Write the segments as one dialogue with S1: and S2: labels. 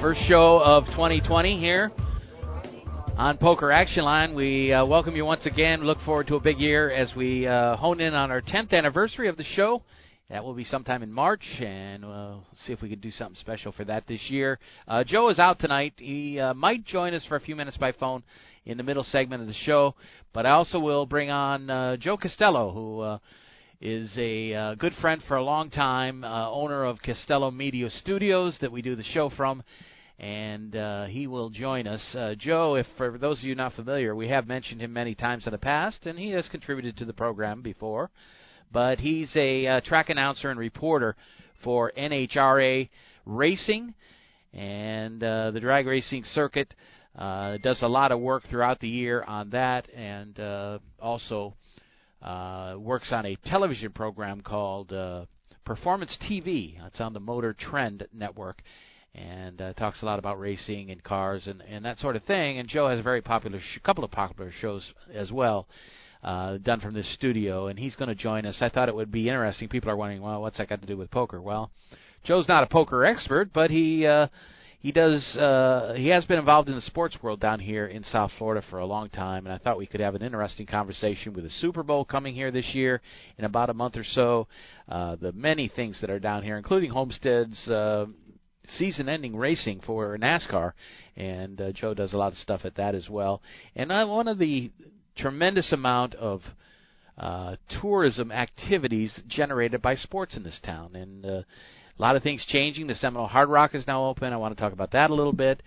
S1: First show of 2020 here on Poker Action Line. We uh, welcome you once again. Look forward to a big year as we uh, hone in on our 10th anniversary of the show. That will be sometime in March, and we'll see if we can do something special for that this year. Uh, Joe is out tonight. He uh, might join us for a few minutes by phone in the middle segment of the show, but I also will bring on uh, Joe Costello, who uh, is a uh, good friend for a long time, uh, owner of Costello Media Studios that we do the show from, and uh, he will join us. Uh, Joe, if for those of you not familiar, we have mentioned him many times in the past, and he has contributed to the program before. But he's a uh, track announcer and reporter for NHRA Racing and uh, the drag racing circuit. Does a lot of work throughout the year on that, and also uh, works on a television program called uh, Performance TV. It's on the Motor Trend Network and uh, talks a lot about racing and cars and, and that sort of thing. And Joe has a very popular sh- couple of popular shows as well. Uh, done from this studio, and he's going to join us. I thought it would be interesting. People are wondering, well, what's that got to do with poker? Well, Joe's not a poker expert, but he uh, he does uh, he has been involved in the sports world down here in South Florida for a long time, and I thought we could have an interesting conversation with the Super Bowl coming here this year in about a month or so. Uh, the many things that are down here, including Homestead's uh, season-ending racing for NASCAR, and uh, Joe does a lot of stuff at that as well. And uh, one of the tremendous amount of uh, tourism activities generated by sports in this town, and uh, a lot of things changing. The Seminole Hard Rock is now open. I want to talk about that a little bit.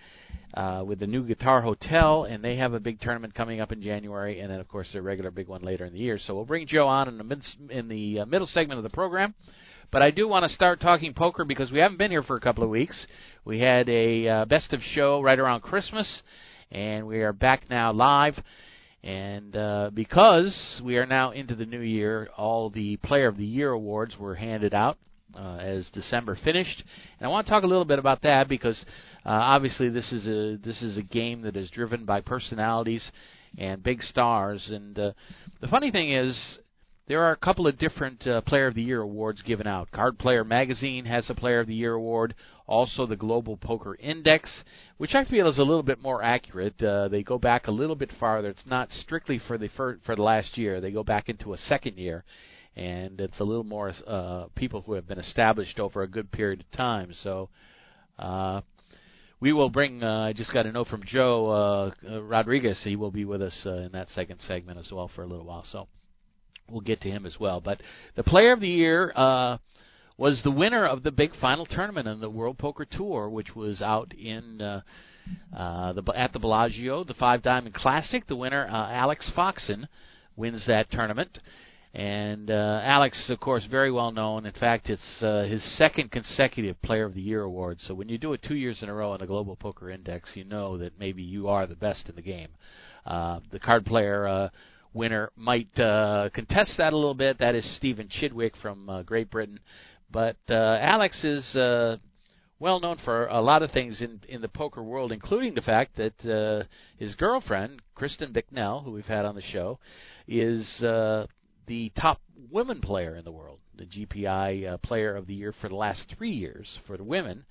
S1: Uh, with the new Guitar Hotel, and they have a big tournament coming up in January, and then of course their regular big one later in the year. So we'll bring Joe on in the mid, in the uh, middle segment of the program. But I do want to start talking poker because we haven't been here for a couple of weeks. We had a uh, best of show right around Christmas, and we are back now live. And uh, because we are now into the new year, all the Player of the Year awards were handed out uh, as December finished, and I want to talk a little bit about that because uh, obviously this is a this is a game that is driven by personalities and big stars. And uh, the funny thing is, there are a couple of different uh, Player of the Year awards given out. Card Player Magazine has a Player of the Year award. Also, the Global Poker Index, which I feel is a little bit more accurate. Uh, they go back a little bit farther. It's not strictly for the for, for the last year. They go back into a second year, and it's a little more uh, people who have been established over a good period of time. So. Uh, we will bring. Uh, I just got a note from Joe uh, uh, Rodriguez. He will be with us uh, in that second segment as well for a little while. So we'll get to him as well. But the Player of the Year uh, was the winner of the big final tournament in the World Poker Tour, which was out in the at the Bellagio, the Five Diamond Classic. The winner, Alex Foxen, wins that tournament. And uh, Alex, of course, very well known. In fact, it's uh, his second consecutive Player of the Year award. So when you do it two years in a row on the Global Poker Index, you know that maybe you are the best in the game. Uh, the card player uh, winner might uh, contest that a little bit. That is Stephen Chidwick from uh, Great Britain. But uh, Alex is uh, well known for a lot of things in in the poker world, including the fact that uh, his girlfriend Kristen Bicknell, who we've had on the show, is uh, the top women player in the world, the GPI uh, Player of the Year for the last three years for the women.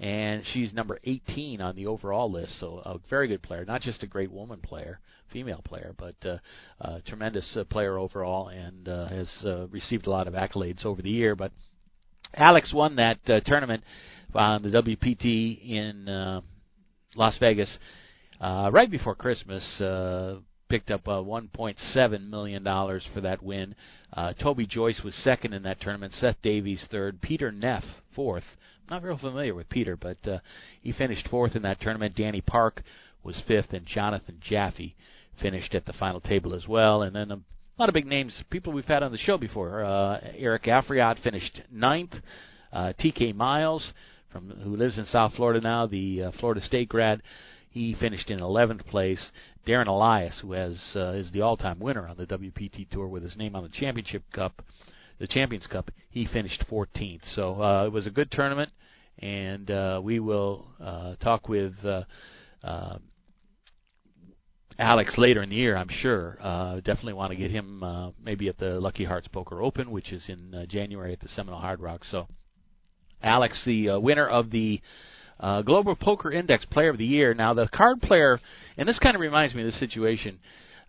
S1: And she's number 18 on the overall list, so a very good player, not just a great woman player female player, but uh, uh, tremendous uh, player overall, and uh, has uh, received a lot of accolades over the year. But Alex won that uh, tournament on the WPT in uh, Las Vegas uh, right before Christmas. Uh, picked up uh, 1.7 million dollars for that win. Uh, Toby Joyce was second in that tournament. Seth Davies third. Peter Neff fourth. Not real familiar with Peter, but uh, he finished fourth in that tournament. Danny Park was fifth, and Jonathan Jaffe finished at the final table as well. And then a lot of big names, people we've had on the show before. Uh, Eric Afriat finished ninth. Uh, T.K. Miles, from who lives in South Florida now, the uh, Florida State grad, he finished in 11th place. Darren Elias, who has uh, is the all-time winner on the WPT Tour with his name on the Championship Cup, the Champions Cup, he finished 14th. So uh, it was a good tournament, and uh, we will uh, talk with. Uh, uh, Alex later in the year, I'm sure. Uh, definitely want to get him uh, maybe at the Lucky Hearts Poker Open, which is in uh, January at the Seminole Hard Rock. So, Alex, the uh, winner of the uh, Global Poker Index Player of the Year. Now, the card player, and this kind of reminds me of this situation.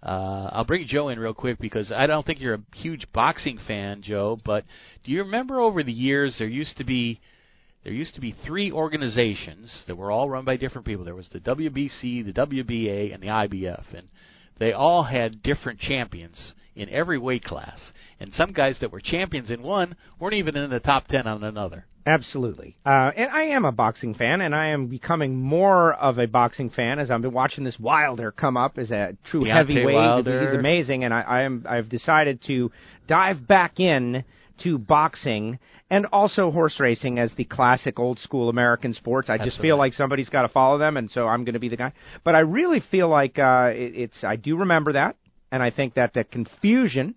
S1: Uh, I'll bring Joe in real quick because I don't think you're a huge boxing fan, Joe. But do you remember over the years there used to be there used to be three organizations that were all run by different people. There was the WBC, the WBA, and the IBF, and they all had different champions in every weight class. And some guys that were champions in one weren't even in the top ten on another.
S2: Absolutely. Uh, and I am a boxing fan, and I am becoming more of a boxing fan as I've been watching this Wilder come up as a true
S1: Deontay
S2: heavyweight.
S1: Wilder.
S2: He's amazing, and I, I am I've decided to dive back in to boxing and also horse racing as the classic old school American sports. I just feel like somebody's got to follow them, and so I'm going to be the guy. But I really feel like uh, it, it's I do remember that, and I think that the confusion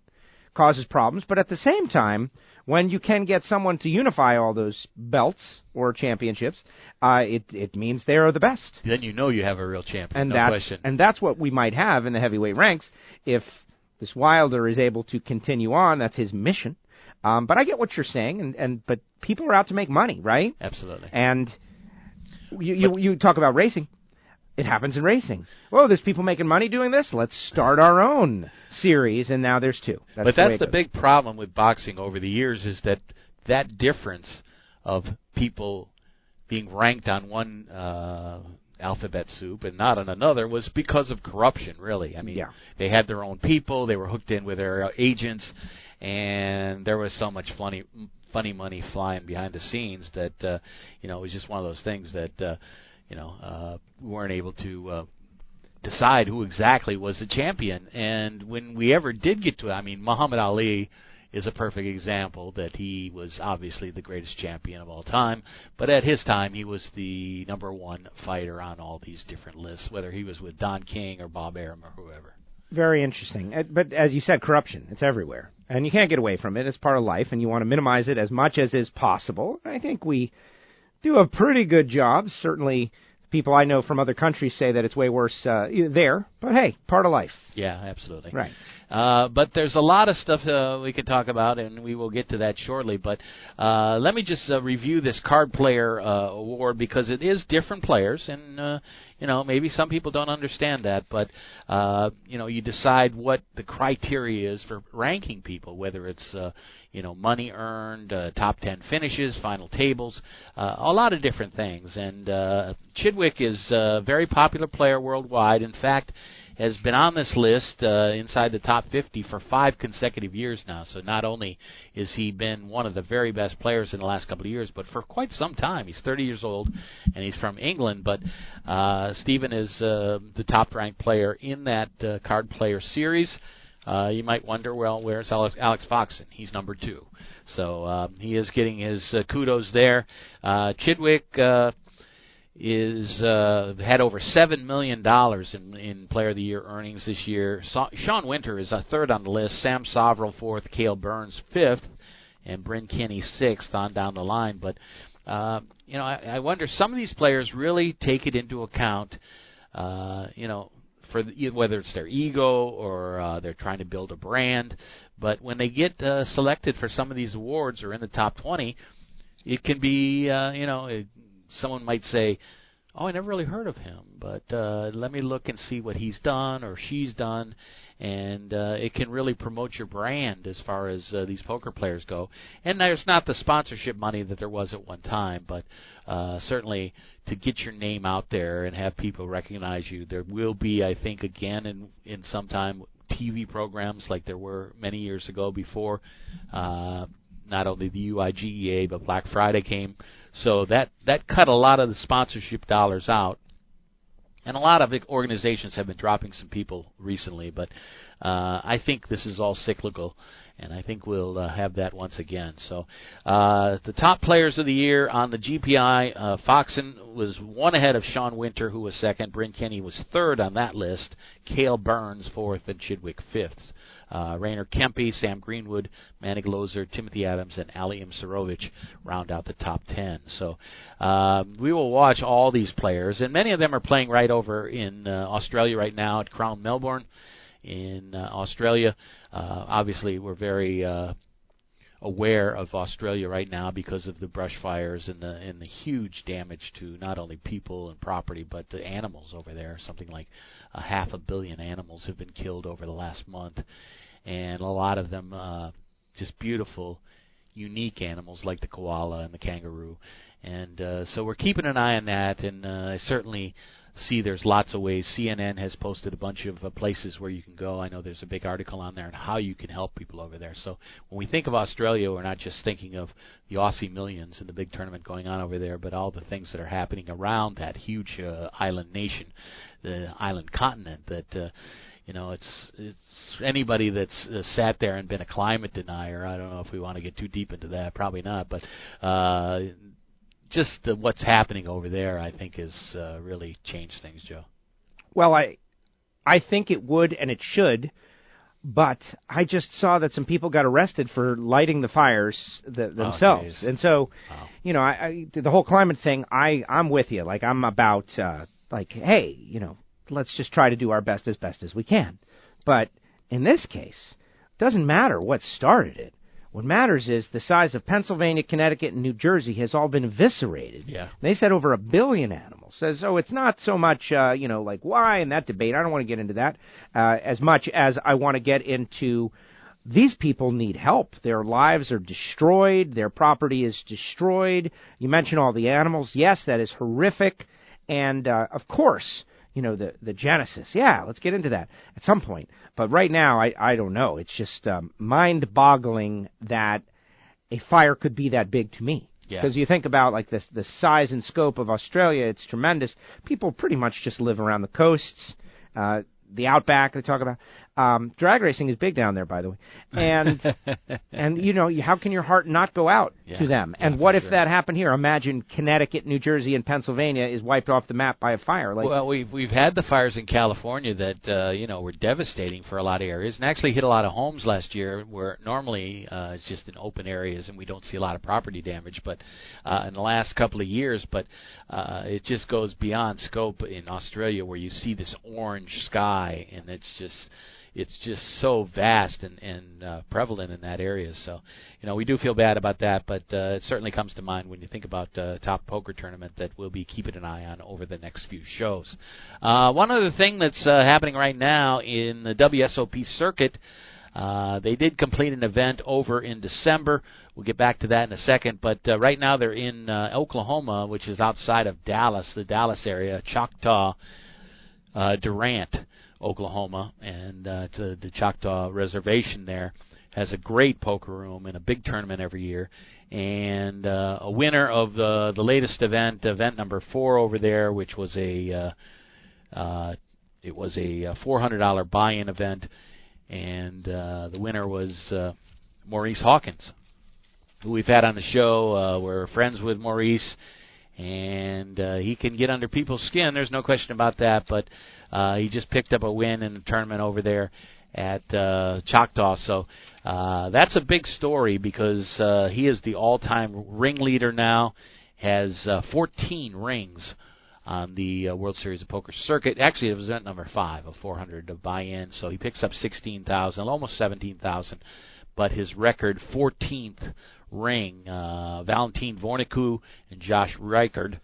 S2: causes problems. But at the same time, when you can get someone to unify all those belts or championships, uh, it it means they are the best.
S1: Then you know you have a real champion.
S2: And
S1: no
S2: that's
S1: question.
S2: and that's what we might have in the heavyweight ranks if this Wilder is able to continue on. That's his mission. Um, but I get what you're saying, and, and but people are out to make money, right?
S1: Absolutely.
S2: And you you, you talk about racing. It happens in racing. Oh, there's people making money doing this. Let's start our own series, and now there's two. That's
S1: but
S2: the
S1: that's the
S2: goes.
S1: big problem with boxing over the years is that that difference of people being ranked on one uh, alphabet soup and not on another was because of corruption. Really, I mean,
S2: Yeah.
S1: they had their own people. They were hooked in with their uh, agents, and there was so much funny funny money flying behind the scenes that uh, you know it was just one of those things that uh, you know uh, we weren't able to. Uh, decide who exactly was the champion. And when we ever did get to it, I mean, Muhammad Ali is a perfect example that he was obviously the greatest champion of all time. But at his time, he was the number one fighter on all these different lists, whether he was with Don King or Bob Arum or whoever.
S2: Very interesting. Uh, But as you said, corruption, it's everywhere. And you can't get away from it. It's part of life, and you want to minimize it as much as is possible. I think we do a pretty good job. Certainly, people I know from other countries say that it's way worse uh, there. But hey, part of life.
S1: Yeah, absolutely.
S2: Right.
S1: Uh, but there's a lot of stuff uh, we could talk about, and we will get to that shortly. But uh, let me just uh, review this card player uh, award because it is different players, and you know maybe some people don't understand that. But you know you decide what the criteria is for ranking people, whether it's you know money earned, top ten finishes, final tables, a lot of different things. And uh, Chidwick is a very popular player worldwide. In fact has been on this list uh, inside the top 50 for five consecutive years now. So not only is he been one of the very best players in the last couple of years, but for quite some time. He's 30 years old and he's from England. But uh, Stephen is uh, the top-ranked player in that uh, card player series. Uh, you might wonder, well, where's Alex, Alex Foxen? He's number two. So uh, he is getting his uh, kudos there. Uh, Chidwick. Uh, is uh, had over seven million dollars in in Player of the Year earnings this year. So, Sean Winter is a third on the list. Sam Soverel fourth. Cale Burns fifth, and Bryn Kenney sixth on down the line. But uh, you know, I, I wonder some of these players really take it into account. Uh, you know, for the, whether it's their ego or uh, they're trying to build a brand. But when they get uh, selected for some of these awards or in the top 20, it can be uh, you know. It, someone might say, "Oh, I never really heard of him, but uh, let me look and see what he's done or she's done," and uh, it can really promote your brand as far as uh, these poker players go. And there's not the sponsorship money that there was at one time, but uh, certainly to get your name out there and have people recognize you, there will be, I think, again in in some time. TV programs like there were many years ago before uh, not only the UIGEA but Black Friday came so that that cut a lot of the sponsorship dollars out, and a lot of organizations have been dropping some people recently. But uh, I think this is all cyclical and I think we'll uh, have that once again. So, uh, the top players of the year on the GPI, uh, Foxen was one ahead of Sean Winter, who was second. Bryn Kenney was third on that list. Cale Burns fourth, and Chidwick fifth. Uh, Rainer Kempe, Sam Greenwood, Manny Gloser, Timothy Adams, and Ali Imsirovic round out the top 10. So um, we will watch all these players, and many of them are playing right over in uh, Australia right now at Crown Melbourne in uh, Australia. Uh, obviously, we're very uh, aware of Australia right now because of the brush fires and the and the huge damage to not only people and property but to animals over there. Something like a half a billion animals have been killed over the last month, and a lot of them uh, just beautiful, unique animals like the koala and the kangaroo. And uh, so we're keeping an eye on that, and uh, certainly see there's lots of ways. CNN has posted a bunch of uh, places where you can go. I know there's a big article on there on how you can help people over there. So when we think of Australia, we're not just thinking of the Aussie Millions and the big tournament going on over there, but all the things that are happening around that huge uh, island nation, the island continent that. Uh, you know, it's it's anybody that's uh, sat there and been a climate denier. I don't know if we want to get too deep into that. Probably not, but uh, just uh, what's happening over there, I think, has uh, really changed things, Joe.
S2: Well, I I think it would and it should, but I just saw that some people got arrested for lighting the fires the,
S1: Oh,
S2: themselves,
S1: geez.
S2: and so
S1: Wow.
S2: you know, I, I the whole climate thing. I I'm with you. Like I'm about uh, like, hey, you know, let's just try to do our best as best as we can. But in this case, doesn't matter what started it. What matters is the size of Pennsylvania, Connecticut, and New Jersey has all been eviscerated.
S1: Yeah.
S2: They said over a billion animals. Says, oh, it's not so much, uh, you know, like why in that debate. I don't want to get into that uh, as much as I want to get into these people need help. Their lives are destroyed. Their property is destroyed. You mentioned all the animals. Yes, that is horrific. And uh, of course, you know the the genesis. Yeah, let's get into that at some point. But right now, I I don't know. It's just um, mind-boggling that a fire could be that big to me.
S1: Yeah.
S2: Because you think about like this the size and scope of Australia, it's tremendous. People pretty much just live around the coasts, uh, the outback. They talk about um, drag racing is big down there, by the way, and and you know how can your heart not go out
S1: Yeah.
S2: to them? And
S1: for
S2: what if
S1: sure.
S2: that happened here? Imagine Connecticut, New Jersey, and Pennsylvania is wiped off the map by a fire. Like
S1: well, we've we've had the fires in California that uh, you know were devastating for a lot of areas, and actually hit a lot of homes last year, where normally uh, it's just in open areas and we don't see a lot of property damage. But uh, in the last couple of years, but uh, it just goes beyond scope in Australia, where you see this orange sky, and it's just it's just so vast and, and uh, prevalent in that area. So, you know, we do feel bad about that, but uh, it certainly comes to mind when you think about uh, top poker tournament that we'll be keeping an eye on over the next few shows. Uh, one other thing that's uh, happening right now in the WSOP circuit. Uh, they did complete an event over in December. We'll get back to that in a second. But uh, right now they're in uh, Oklahoma, which is outside of Dallas, the Dallas area, Choctaw, uh, Durant, Oklahoma, and uh, to the Choctaw Reservation there has a great poker room and a big tournament every year. And uh, a winner of the the latest event, event number four over there, which was a uh, uh, it was a uh, $400 buy-in event, and uh, the winner was uh, Maurice Hawkins, who we've had on the show. Uh, we're friends with Maurice, and uh, he can get under people's skin. There's no question about that. But uh, he just picked up a win in the tournament over there at uh, Choctaw. So uh, that's a big story because uh, he is the all-time ringleader now. Has uh, 14 rings on the uh, World Series of Poker circuit. Actually, it was event number five of 400 of buy-in. So he picks up 16,000, almost 17,000. But his record 14th ring, uh, Valentin Vornicu and Josh Reichard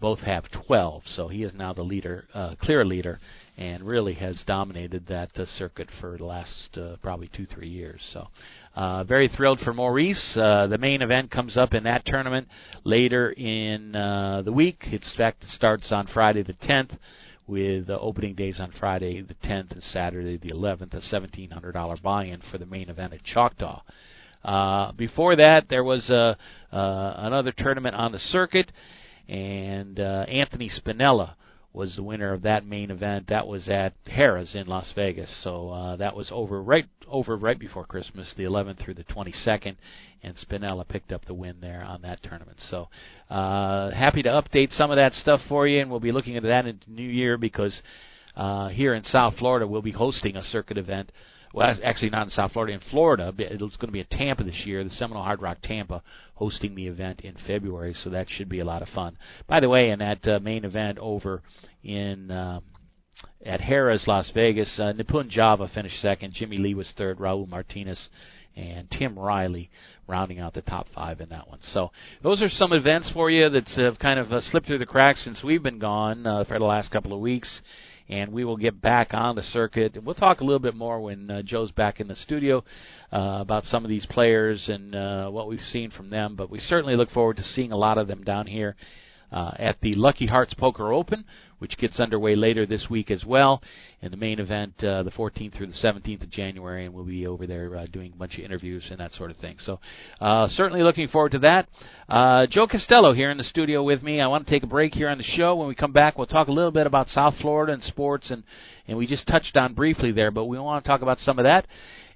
S1: both have 12. So he is now the leader, uh, clear leader, and really has dominated that uh, circuit for the last uh, probably two, three years. So uh, very thrilled for Maurice. Uh, the main event comes up in that tournament later in uh, the week. It's fact it starts on Friday the 10th with uh, opening days on Friday the 10th and Saturday the 11th, a $1,700 buy-in for the main event at Choctaw. Uh, before that, there was uh, uh, another tournament on the circuit, and uh, Anthony Spinella was the winner of that main event. That was at Harrah's in Las Vegas. So uh, that was over right over right before Christmas, the 11th through the 22nd, and Spinella picked up the win there on that tournament. So uh, happy to update some of that stuff for you, and we'll be looking at that in the new year because uh, here in South Florida we'll be hosting a circuit event well, actually not in South Florida, in Florida. It's going to be at Tampa this year, the Seminole Hard Rock Tampa, hosting the event in February, so that should be a lot of fun. By the way, in that uh, main event over in uh, at Harrah's Las Vegas, uh, Nipun Java finished second, Jimmy Lee was third, Raul Martinez and Tim Riley rounding out the top five in that one. So those are some events for you that have kind of uh, slipped through the cracks since we've been gone uh, for the last couple of weeks and we will get back on the circuit. And we'll talk a little bit more when uh, Joe's back in the studio uh, about some of these players and uh, what we've seen from them. But we certainly look forward to seeing a lot of them down here uh, at the Lucky Hearts Poker Open, which gets underway later this week as well. And the main event, uh, the 14th through the 17th of January, and we'll be over there uh, doing a bunch of interviews and that sort of thing. So, uh, certainly looking forward to that. Uh, Joe Costello here in the studio with me. I want to take a break here on the show. When we come back, we'll talk a little bit about South Florida and sports, and and we just touched on briefly there, but we want to talk about some of that.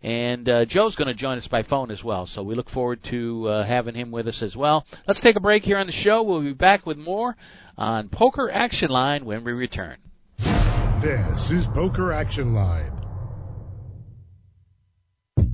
S1: And uh, Joe's going to join us by phone as well, so we look forward to uh, having him with us as well. Let's take a break here on the show. We'll be back with more on Poker Action Line when we return.
S3: This is Poker Action Line.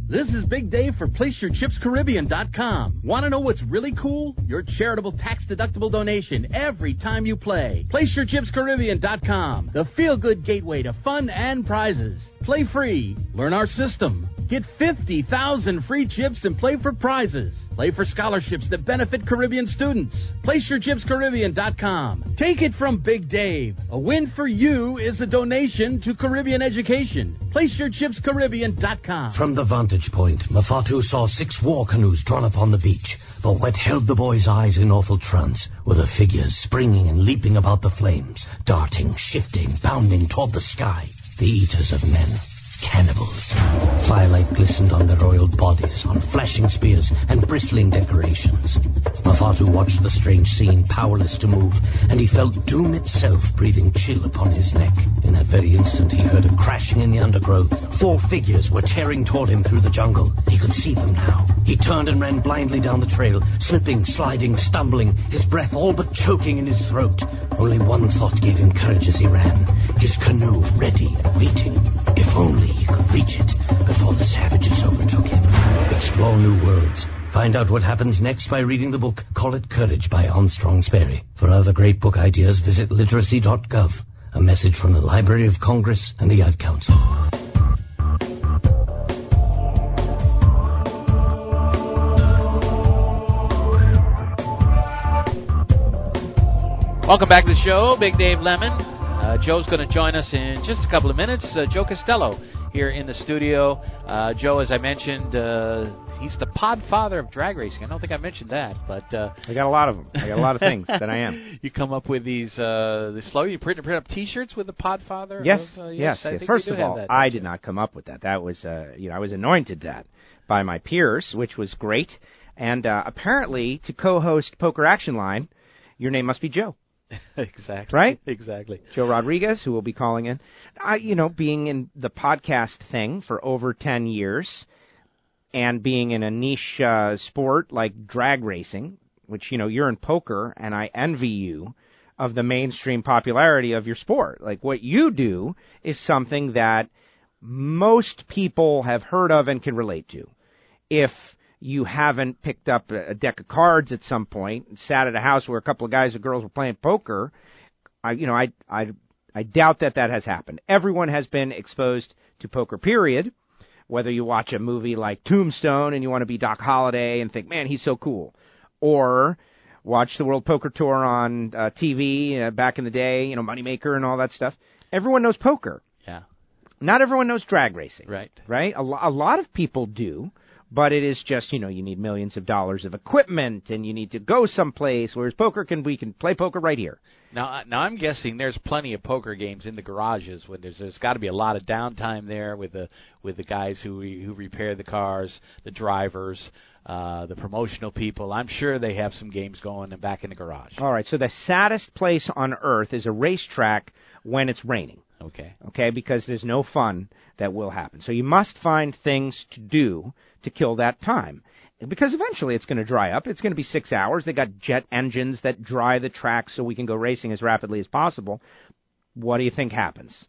S4: This is Big Dave for PlaceYourChipsCaribbean.com. Want to know what's really cool? Your charitable tax-deductible donation every time you play. PlaceYourChipsCaribbean.com. The feel-good gateway to fun and prizes. Play free. Learn our system. Get 50,000 free chips and play for prizes. Play for scholarships that benefit Caribbean students. PlaceYourChipsCaribbean.com. Take it from Big Dave. A win for you is a donation to Caribbean education. PlaceYourChipsCaribbean.com.
S5: From the vantage point, Mafatu saw six war canoes drawn up on the beach. But what held the boy's eyes in awful trance were the figures springing and leaping about the flames, darting, shifting, bounding toward the sky. The eaters of men. Cannibals. Firelight glistened on their oiled bodies, on flashing spears and bristling decorations. Mafatu watched the strange scene, powerless to move, and he felt doom itself breathing chill upon his neck. In that very instant, he heard a crashing in the undergrowth. Four figures were tearing toward him through the jungle. He could see them now. He turned and ran blindly down the trail, slipping, sliding, stumbling, his breath all but choking in his throat. Only one thought gave him courage as he ran. His canoe ready, waiting. If only he could reach it before the savages overtook him. Explore new worlds. Find out what happens next by reading the book Call It Courage by Armstrong Sperry. For other great book ideas, visit literacy.gov. A message from the Library of Congress and the Ad Council.
S1: Welcome back to the show, Big Dave Lemon. Uh, Joe's going to join us in just a couple of minutes. Uh, Joe Costello here in the studio. Uh, Joe, as I mentioned, uh, he's the podfather of drag racing. I don't think I mentioned that, but uh,
S2: I got a lot of them. I got a lot of things that I am.
S1: You come up with these uh, the slow. You print print up T-shirts with the podfather.
S2: Yes,
S1: of, uh,
S2: yes,
S1: I
S2: yes. First of all,
S1: that,
S2: I did
S1: you?
S2: not come up with that. That was, uh, you know, I was anointed that by my peers, which was great. And uh, apparently, to co-host Poker Action Line, your name must be Joe.
S1: exactly
S2: Right?
S1: Exactly.
S2: Joe Rodriguez, who will be calling in. I, you know, being in the podcast thing for over 10 years and being in a niche uh, sport like drag racing, which, you know, you're in poker, and I envy you of the mainstream popularity of your sport. Like, what you do is something that most people have heard of and can relate to. If you haven't picked up a a deck of cards at some point and sat at a house where a couple of guys and girls were playing poker, I you know I I I doubt that that has happened. Everyone has been exposed to poker. Period. Whether you watch a movie like Tombstone and you want to be Doc Holliday and think, man, he's so cool, or watch the World Poker Tour on uh, TV uh, back in the day, you know, Moneymaker and all that stuff. Everyone knows poker.
S1: Yeah.
S2: Not everyone knows drag racing
S1: Right.
S2: right? A, lo- a lot of people do, but it is just you know you need millions of dollars of equipment and you need to go someplace. Whereas poker can we can play poker right here.
S1: Now, now I'm guessing there's plenty of poker games in the garages. When there's there's got to be a lot of downtime there with the with the guys who who repair the cars, the drivers, uh, the promotional people. I'm sure they have some games going and back in the garage.
S2: All right, so the saddest place on earth is a racetrack when it's raining.
S1: Okay.
S2: Okay, because there's no fun that will happen. So you must find things to do to kill that time. Because eventually it's going to dry up. It's going to be six hours. They got jet engines that dry the track so we can go racing as rapidly as possible. What do you think happens?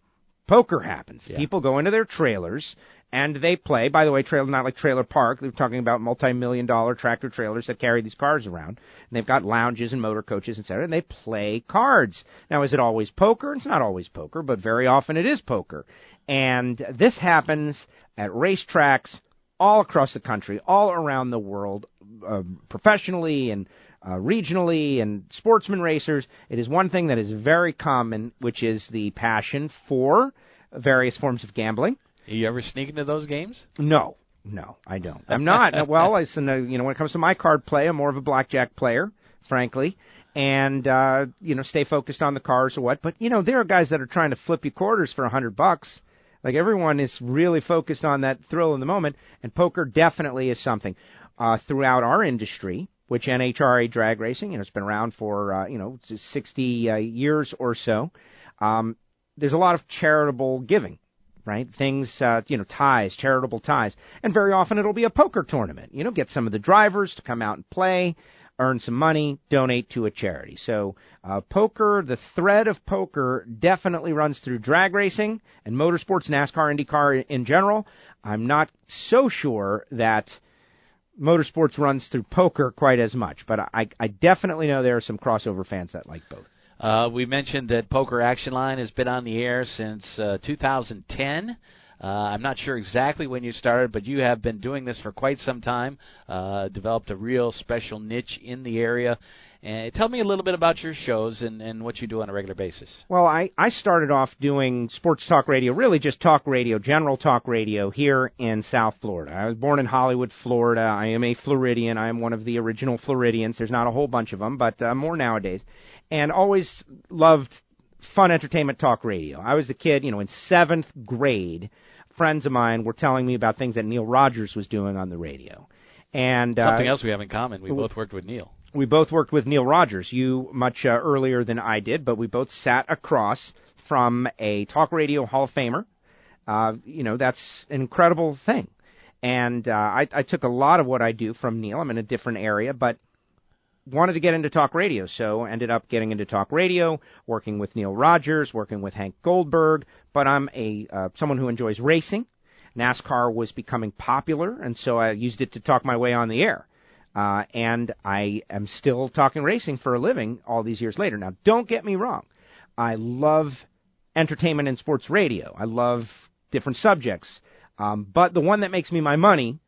S2: Poker happens.
S1: Yeah.
S2: People go into their trailers and they play. By the way, trailer not like trailer park. They're talking about multi-million dollar tractor trailers that carry these cars around. And they've got lounges and motor coaches, etc. And they play cards. Now, is it always poker? It's not always poker, but very often it is poker. And this happens at racetracks all across the country, all around the world, uh, professionally and uh, regionally and sportsman racers. It is one thing that is very common, which is the passion for various forms of gambling.
S1: You ever sneak into those games?
S2: No, no, I don't. I'm not. well, I you know when it comes to my card play, I'm more of a blackjack player, frankly, and uh, you know stay focused on the cars or what. But you know there are guys that are trying to flip you quarters for a hundred bucks. Like everyone is really focused on that thrill in the moment, and poker definitely is something uh, throughout our industry. Which NHRA drag racing, you know, it's been around for uh, you know 60 uh, years or so. Um, there's a lot of charitable giving right? Things, uh, you know, ties, charitable ties. And very often it'll be a poker tournament. You know, get some of the drivers to come out and play, earn some money, donate to a charity. So, uh, poker, the thread of poker definitely runs through drag racing and motorsports, NASCAR, IndyCar in general. I'm not so sure that motorsports runs through poker quite as much, but I, I definitely know there are some crossover fans that like both.
S1: Uh, we mentioned that Poker Action Line has been on the air since uh, 2010. Uh, I'm not sure exactly when you started, but you have been doing this for quite some time. Uh, developed a real special niche in the area. And tell me a little bit about your shows and, and what you do on a regular basis.
S2: Well, I, I started off doing sports talk radio, really just talk radio, general talk radio here in South Florida. I was born in Hollywood, Florida. I am a Floridian. I am one of the original Floridians. There's not a whole bunch of them, but uh, more nowadays and always loved fun entertainment talk radio. I was the kid, you know, in seventh grade. Friends of mine were telling me about things that Neil Rogers was doing on the radio, and
S1: something
S2: uh,
S1: else we have in common. We both worked with Neil.
S2: We both worked with Neil Rogers. You much uh, earlier than I did, but we both sat across from a talk radio Hall of Famer. Uh, you know, that's an incredible thing. And uh, I, I took a lot of what I do from Neil. I'm in a different area, but wanted to get into talk radio, so ended up getting into talk radio, working with Neil Rogers, working with Hank Goldberg. But I'm a uh, someone who enjoys racing. NASCAR was becoming popular, and so I used it to talk my way on the air. Uh, and I am still talking racing for a living all these years later. Now, don't get me wrong. I love entertainment and sports radio. I love different subjects. Um, but the one that makes me my money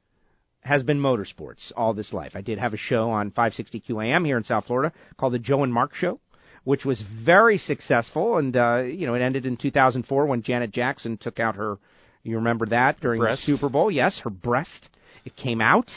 S2: has been motorsports all this life. I did have a show on 560 QAM here in South Florida called the Joe and Mark Show, which was very successful, and uh, you know it ended in 2004 when Janet Jackson took out her. You remember that during
S1: breast.
S2: the Super Bowl? Yes, her breast. It came out.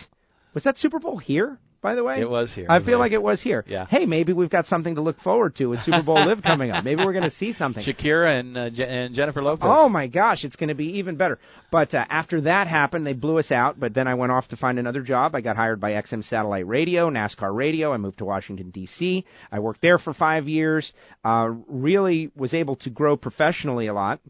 S2: Was that Super Bowl here? By the way,
S1: It was here.
S2: I feel like it was here.
S1: Yeah.
S2: Hey, maybe we've got something to look forward to with Super Bowl Live coming up. Maybe we're going to see something.
S1: Shakira and uh, Je- and Jennifer Lopez.
S2: Oh my gosh, it's going to be even better. But uh, after that happened, they blew us out. But then I went off to find another job. I got hired by XM Satellite Radio, NASCAR Radio. I moved to Washington D.C. I worked there for five years. Uh, really was able to grow professionally a lot.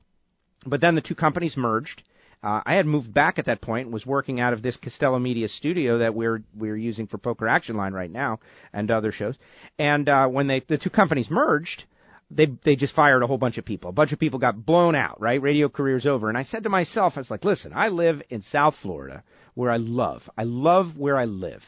S2: But then the two companies merged. Uh, I had moved back at that point, was working out of this Costello Media studio that we're we're using for Poker Action Line right now and other shows. And uh, when they the two companies merged, they they just fired a whole bunch of people. A bunch of people got blown out, right? Radio careers over. And I said to myself, I was like, listen, I live in South Florida where I love. I love where I live.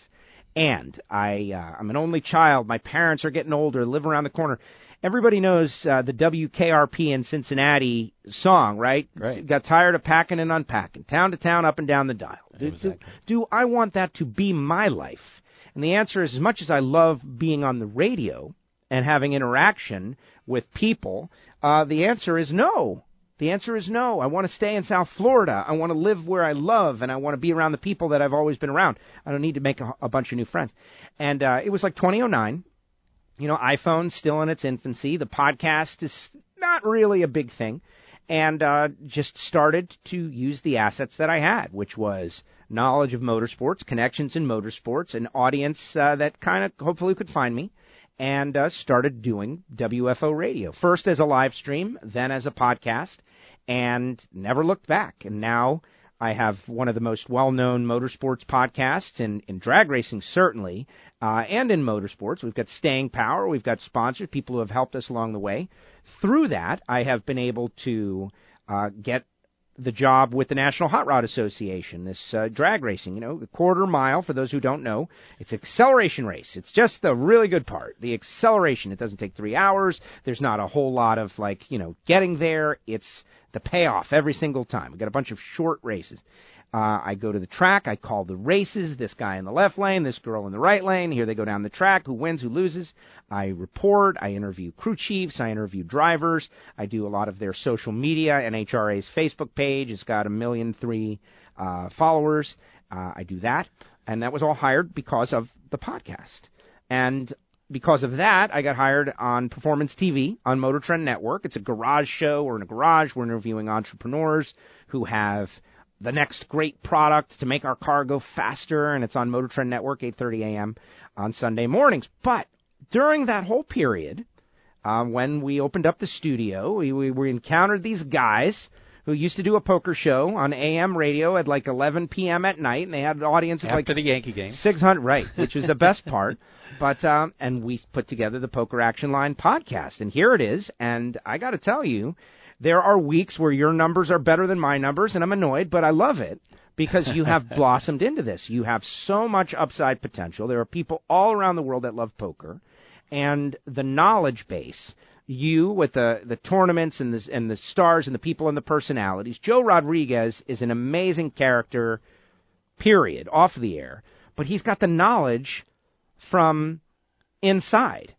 S2: And I uh, I'm an only child. My parents are getting older, live around the corner. Everybody knows uh, the WKRP in Cincinnati song, right?
S1: Right.
S2: Got tired of packing and unpacking, town to town, up and down the dial. Do, do, do I want that to be my life? And the answer is as much as I love being on the radio and having interaction with people, uh, the answer is no. The answer is no. I want to stay in South Florida. I want to live where I love, and I want to be around the people that I've always been around. I don't need to make a, a bunch of new friends. And uh, it was like 2009. You know, iPhone still in its infancy. The podcast is not really a big thing, and uh, just started to use the assets that I had, which was knowledge of motorsports, connections in motorsports, an audience uh, that kind of hopefully could find me and uh, started doing WFO radio. First as a live stream, then as a podcast, and never looked back. And now I have one of the most well known motorsports podcasts in, in drag racing, certainly, uh, and in motorsports. We've got staying power, we've got sponsors, people who have helped us along the way. Through that, I have been able to uh, get the job with the National Hot Rod Association, this uh, drag racing. You know, the quarter mile, for those who don't know, it's acceleration race. It's just the really good part, the acceleration. It doesn't take three hours. There's not a whole lot of, like, you know, getting there. It's the payoff every single time. We've got a bunch of short races. Uh, I go to the track. I call the races. This guy in the left lane, this girl in the right lane. Here they go down the track. Who wins? Who loses? I report. I interview crew chiefs. I interview drivers. I do a lot of their social media. NHRA's Facebook page. It's got a million three uh, followers. Uh, I do that, and that was all hired because of the podcast. And because of that, I got hired on Performance TV on Motor Trend Network. It's a garage show. We're in a garage. We're interviewing entrepreneurs who have the next great product to make our car go faster, and it's on Motor Trend Network, 8:30 a.m. on Sunday mornings. But during that whole period, uh, when we opened up the studio, we, we, we encountered these guys who used to do a poker show on AM radio at like 11 p.m. at night, and they had an audience of
S1: After
S2: like
S1: the Yankee game.
S2: 600, right, which was the best part. But um, and we put together the Poker Action Line podcast, and here it is. And I got to tell you, there are weeks where your numbers are better than my numbers, and I'm annoyed, but I love it because you have blossomed into this. You have so much upside potential. There are people all around the world that love poker, and the knowledge base. You with the the tournaments and the and the stars and the people and the personalities. Joe Rodriguez is an amazing character. Period. Off the air, but he's got the knowledge from inside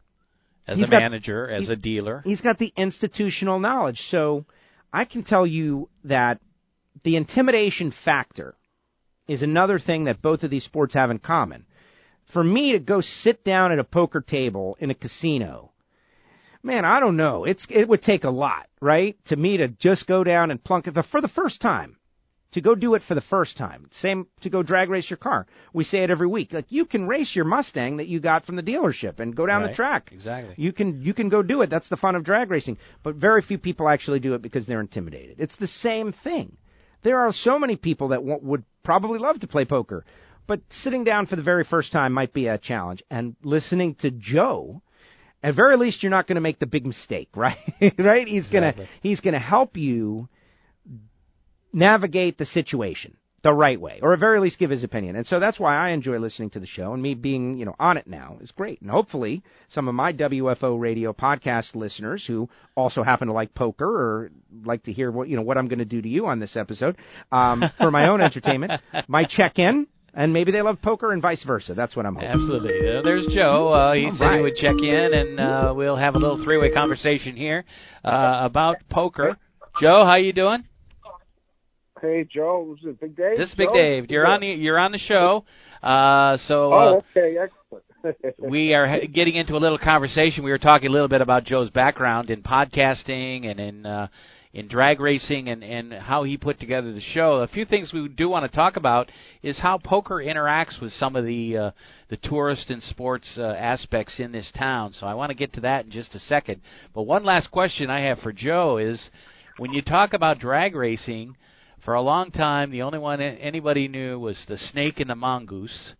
S1: as
S2: He's
S1: a
S2: got-
S1: manager, as a dealer.
S2: He's got the institutional knowledge. So I can tell you that the intimidation factor is another thing that both of these sports have in common. For me to go sit down at a poker table in a casino, man, I don't know. It's it would take a lot, right? To me to just go down and plunk it for the first time. To go do it for the first time. Same to go drag race your car. We say it every week. Like you can race your Mustang that you got from the dealership and go down the track.
S1: Exactly.
S2: You can you can go do it. That's the fun of drag racing. But very few people actually do it because they're intimidated. It's the same thing. There are so many people that w- would probably love to play poker, but sitting down for the very first time might be a challenge. And listening to Joe, at very least, you're not going to make the big mistake, right? right? He's gonna he's gonna help you navigate the situation the right way, or at very least give his opinion. And so that's why I enjoy listening to the show, and me being you know on it now is great. And hopefully, some of my WFO radio podcast listeners who also happen to like poker or like to hear what you know what I'm going to do to you on this episode um, for my own entertainment might check in. And maybe they love poker and vice versa. That's what I'm hoping.
S1: Absolutely. Uh, there's Joe. Uh, he
S2: All
S1: said
S2: right.
S1: he would check in, and uh, we'll have a little three-way conversation here uh, about poker. Joe, how you doing?
S6: Hey Joe, this is Big Dave.
S1: This is Big
S6: Joe?
S1: Dave. You're on the you're on the show. Uh, so uh,
S6: Oh, okay, excellent.
S1: we are getting into a little conversation. We were talking a little bit about Joe's background in podcasting and in uh, in drag racing and and how he put together the show. A few things we do want to talk about is how poker interacts with some of the uh, the tourist and sports uh, aspects in this town. So I want to get to that in just a second. But one last question I have for Joe is when you talk about drag racing. For a long time, the only one anybody knew was the snake and the mongoose.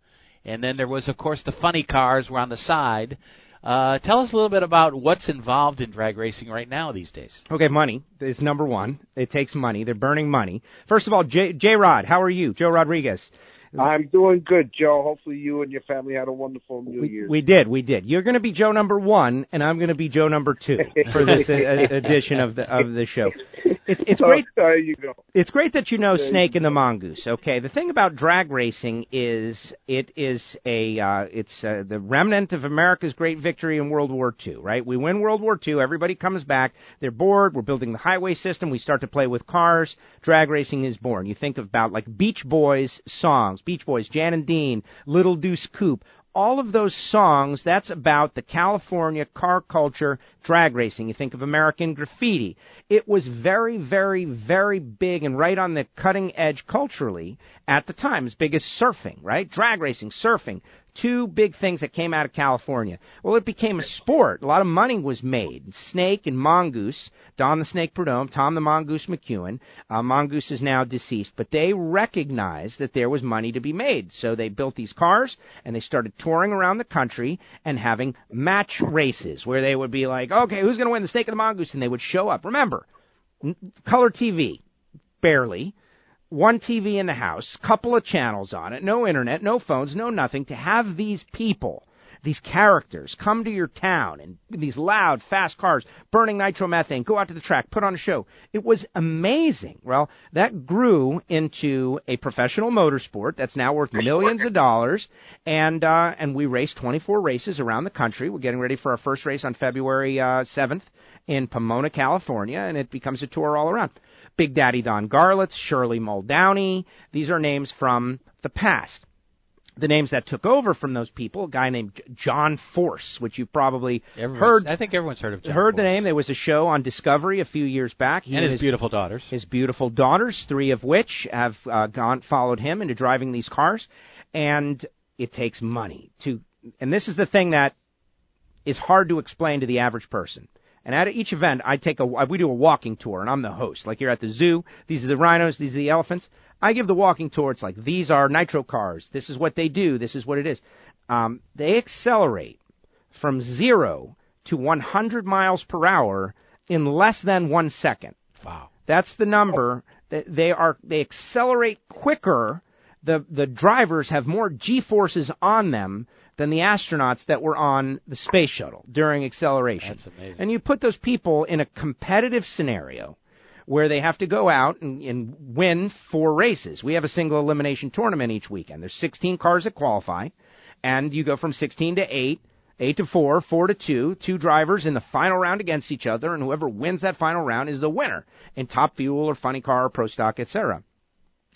S1: And then there was, of course, the funny cars were on the side. Uh, tell us a little bit about what's involved in drag racing right now these days.
S2: Okay, money is number one. It takes money. They're burning money. First of all, J. J. Rod, how are you, Joe Rodriguez?
S6: I'm doing good, Joe. Hopefully, you and your family had a wonderful New
S2: We,
S6: Year's.
S2: we did, we did. You're going to be Joe number one, and I'm going to be Joe number two for this uh, edition of the of the show. It's it's great.
S6: there you go.
S2: It's great that you know
S6: There
S2: Snake
S6: you
S2: and the Mongoose. Okay, the thing about drag racing is it is a uh, it's uh, the remnant of America's great victory in World War II. Right, we win World War II. Everybody comes back. They're bored. We're building the highway system. We start to play with cars. Drag racing is born. You think about like Beach Boys songs, Beach Boys, Jan and Dean, Little Deuce Coupe all of those songs, that's about the California car culture drag racing. You think of American Graffiti. It was very, very, very big and right on the cutting edge culturally at the time, as big as surfing, right? Drag racing, surfing, two big things that came out of California. Well, it became a sport. A lot of money was made. Snake and Mongoose, Don the Snake Prudhomme, Tom the Mongoose McEwen. Uh, Mongoose is now deceased, but they recognized that there was money to be made. So they built these cars and they started touring around the country and having match races where they would be like, okay, who's going to win the Snake and the Mongoose? And they would show up. Remember, color TV, barely one TV in the house, couple of channels on it, no internet, no phones, no nothing, to have these people, these characters, come to your town in these loud, fast cars, burning nitromethane, go out to the track, put on a show. It was amazing. Well, that grew into a professional motorsport that's now worth millions of dollars, and uh, and we raced 24 races around the country. We're getting ready for our first race on February uh, 7th in Pomona, California, and it becomes a tour all around. Big Daddy Don Garlits, Shirley Muldowney. These are names from the past. The names that took over from those people, a guy named John Force, which you probably
S1: Everyone's-
S2: heard
S1: I think everyone's heard of John
S2: heard the name. There was a show on Discovery a few years back. He
S1: and his
S2: his,
S1: beautiful daughters.
S2: his beautiful daughters, three of which have uh, gone followed him into driving these cars, and it takes money to. And this is the thing that is hard to explain to the average person. And at each event, I take a we do a walking tour, and I'm the host. Like you're at the zoo. These are the rhinos. These are the elephants. I give the walking tour. It's like these are nitro cars. This is what they do. This is what it is. Um, they accelerate from zero to 100 miles per hour in less than one second.
S1: Wow.
S2: That's the number. That They are they accelerate quicker. The the drivers have more G forces on them than the astronauts that were on the space shuttle during acceleration.
S1: That's amazing.
S2: And you put those people in a competitive scenario where they have to go out and, and win four races. We have a single elimination tournament each weekend. There's 16 cars that qualify, and you go from 16 to 8, 8 to 4, 4 to 2, two drivers in the final round against each other, and whoever wins that final round is the winner in Top Fuel or Funny Car or Pro Stock, etc.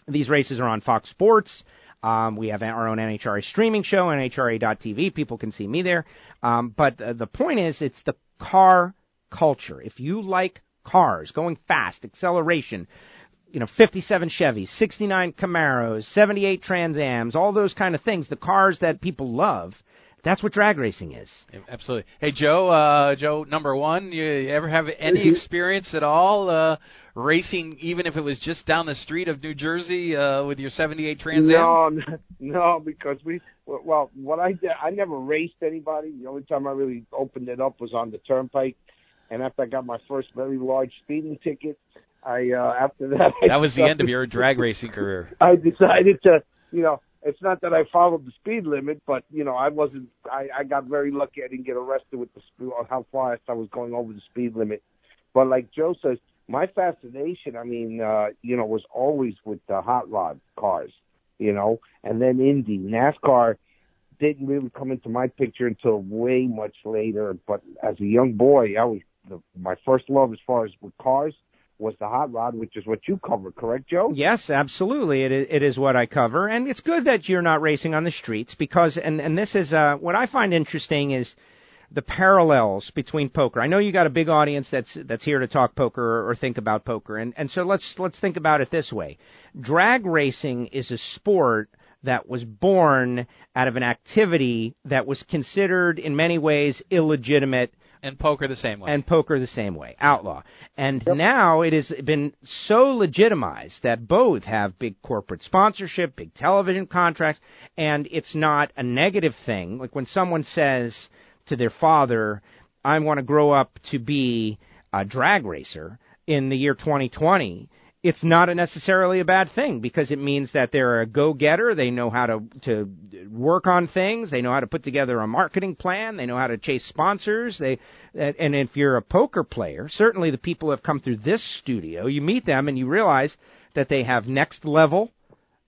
S2: These races are on Fox Sports. Um, we have our own NHRA streaming show, NHRA.tv. People can see me there. Um, but uh, the point is, it's the car culture. If you like cars, going fast, acceleration, you know, 57 Chevys, 69 Camaros, 78 Trans Ams, all those kind of things, the cars that people love, that's what drag racing is.
S1: Absolutely. Hey, Joe. Uh, Joe, number one. You ever have any
S6: Mhm.
S1: experience at all uh, racing, even if it was just down the street of New Jersey uh, with your '78 Trans Am?
S6: No, no, because we well, what I did, I never raced anybody. The only time I really opened it up was on the turnpike, and after I got my first very large speeding ticket, I uh after that I
S1: That was the end of your drag racing career.
S6: I decided to, you know, it's not that I followed the speed limit, but you know, I wasn't. I I got very lucky. I didn't get arrested with the speed or how fast I was going over the speed limit. But like Joe says, my fascination, I mean, uh, you know, was always with the hot rod cars, you know, and then Indy, NASCAR didn't really come into my picture until way much later. But as a young boy, I was the, my first love as far as with cars was the hot rod, which is what you covered, correct, Joe?
S2: Yes, absolutely. It is, it is what I cover, and it's good that you're not racing on the streets because, and and this is uh, what I find interesting is the parallels between poker. I know you got a big audience that's that's here to talk poker or, or think about poker, and and so let's let's think about it this way: drag racing is a sport that was born out of an activity that was considered in many ways illegitimate
S1: And poker the same way.
S2: and poker the same way, outlaw. And now it has been so legitimized that both have big corporate sponsorship, big television contracts, and it's not a negative thing. Like when someone says to their father, I want to grow up to be a drag racer in the year 2020, it's not necessarily a bad thing because it means that they're a go-getter. They know how to to work on things. They know how to put together a marketing plan. They know how to chase sponsors. They and if you're a poker player, certainly the people who have come through this studio, you meet them and you realize that they have next level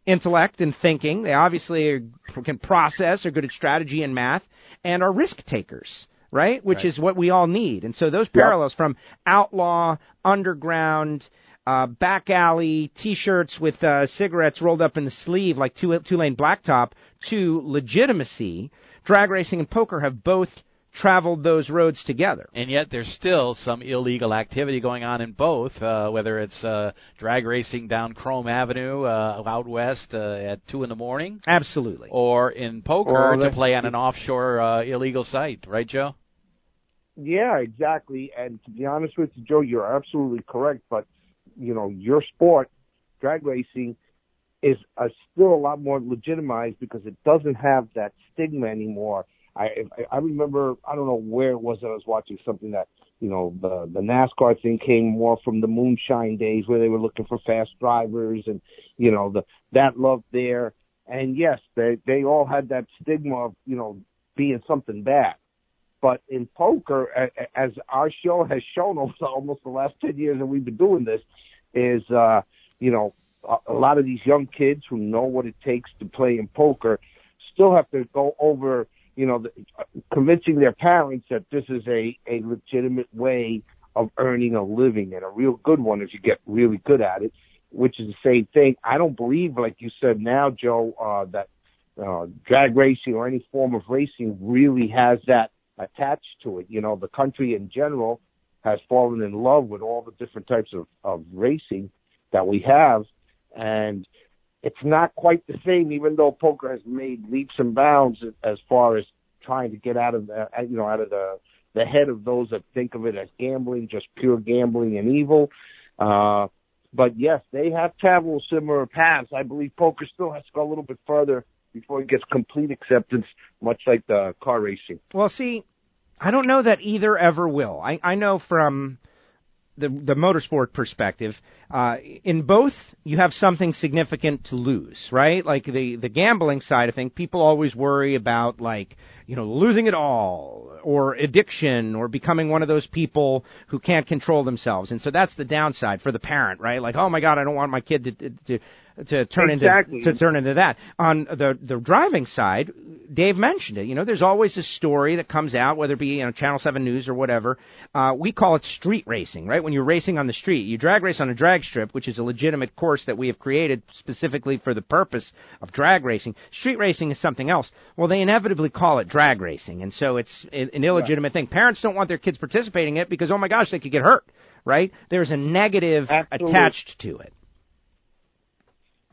S2: intellect and thinking. They obviously are, can process, are good at strategy and math, and are risk takers right? Which
S1: Right.
S2: is what we all need. And so those parallels from outlaw, underground, uh, back alley T-shirts with uh, cigarettes rolled up in the sleeve like two two lane blacktop to legitimacy. Drag racing and poker have both traveled those roads together.
S1: And yet, there's still some illegal activity going on in both. Uh, whether it's uh, drag racing down Krome Avenue uh, out west uh, at two in the morning,
S2: Absolutely.
S1: or in poker
S6: Or
S1: to play on an offshore uh, illegal site, right, Joe?
S6: Yeah, exactly. And to be honest with you, Joe, you're absolutely correct. But you know, your sport, drag racing, is uh, still a lot more legitimized because it doesn't have that stigma anymore. I I- remember I don't know where it was that I was watching something that you know the the NASCAR thing came more from the moonshine days where they were looking for fast drivers and you know the that love there. And yes, they they all had that stigma of you know being something bad. But in poker, as our show has shown over almost the last 10 years that we've been doing this, is, uh, you know, a, a lot of these young kids who know what it takes to play in poker still have to go over, you know, the, convincing their parents that this is a, a legitimate way of earning a living and a real good one if you get really good at it, which is the same thing. I don't believe, like you said now, Joe, uh, that uh, drag racing or any form of racing really has that attached to it. You know, the country in general has fallen in love with all the different types of, of racing that we have. And it's not quite the same, even though poker has made leaps and bounds as far as trying to get out of the, you know, out of the, the head of those that think of it as gambling, just pure gambling and evil. Uh, but yes, they have traveled similar paths. I believe poker still has to go a little bit further before it gets complete acceptance, much like the car racing.
S2: Well, see, I don't know that either ever will. I, I know from the the motorsport perspective, uh, in both you have something significant to lose, right? Like the the gambling side of things, people always worry about like you know losing it all or addiction or becoming one of those people who can't control themselves, and so that's the downside for the parent, right? Like, oh my God, I don't want my kid to to to turn
S6: Exactly.
S2: into to turn into that. On the the driving side, Dave mentioned it. You know, there's always a story that comes out, whether it be you know Channel Seven News or whatever. Uh, we call it street racing, right? When you're racing on the street, you drag race on a drag strip, which is a legitimate course that we have created specifically for the purpose of drag racing. Street racing is something else. Well, they inevitably call it drag racing, and so it's an illegitimate thing. Parents don't want their kids participating in it because oh my gosh, they could get hurt. Right? There's a negative
S6: Absolutely.
S2: attached to it.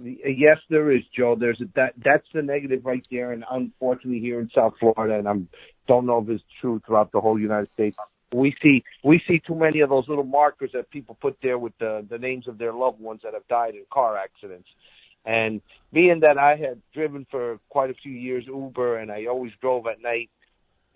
S6: Yes, there is, Joe. There's a, that. That's the negative right there, and unfortunately, here in South Florida, and I'm don't know if it's true throughout the whole United States. We see we see too many of those little markers that people put there with the the names of their loved ones that have died in car accidents. And being that I had driven for quite a few years Uber, and I always drove at night,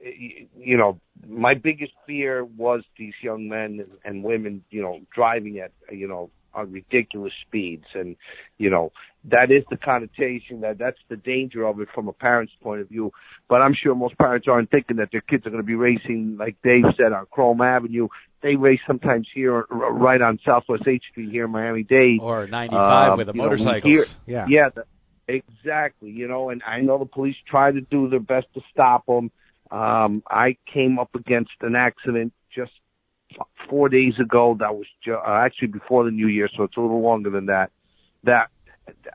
S6: you know, my biggest fear was these young men and, women, you know, driving at, you know, on ridiculous speeds. And, you know, that is the connotation that that's the danger of it from a parent's point of view. But I'm sure most parents aren't thinking that their kids are going to be racing, like Dave said, on Krome Avenue. They race sometimes here, r- right on Southwest 8th Street here in Miami Dade.
S1: Or 95
S6: Um,
S1: with the
S6: you know, we
S1: motorcycles.
S6: hear-
S2: Yeah.
S6: Yeah, the, exactly. You know, and I know the police try to do their best to stop them. Um, I came up against an accident just four days ago. That was ju- uh, actually before the New Year, so it's a little longer than that. That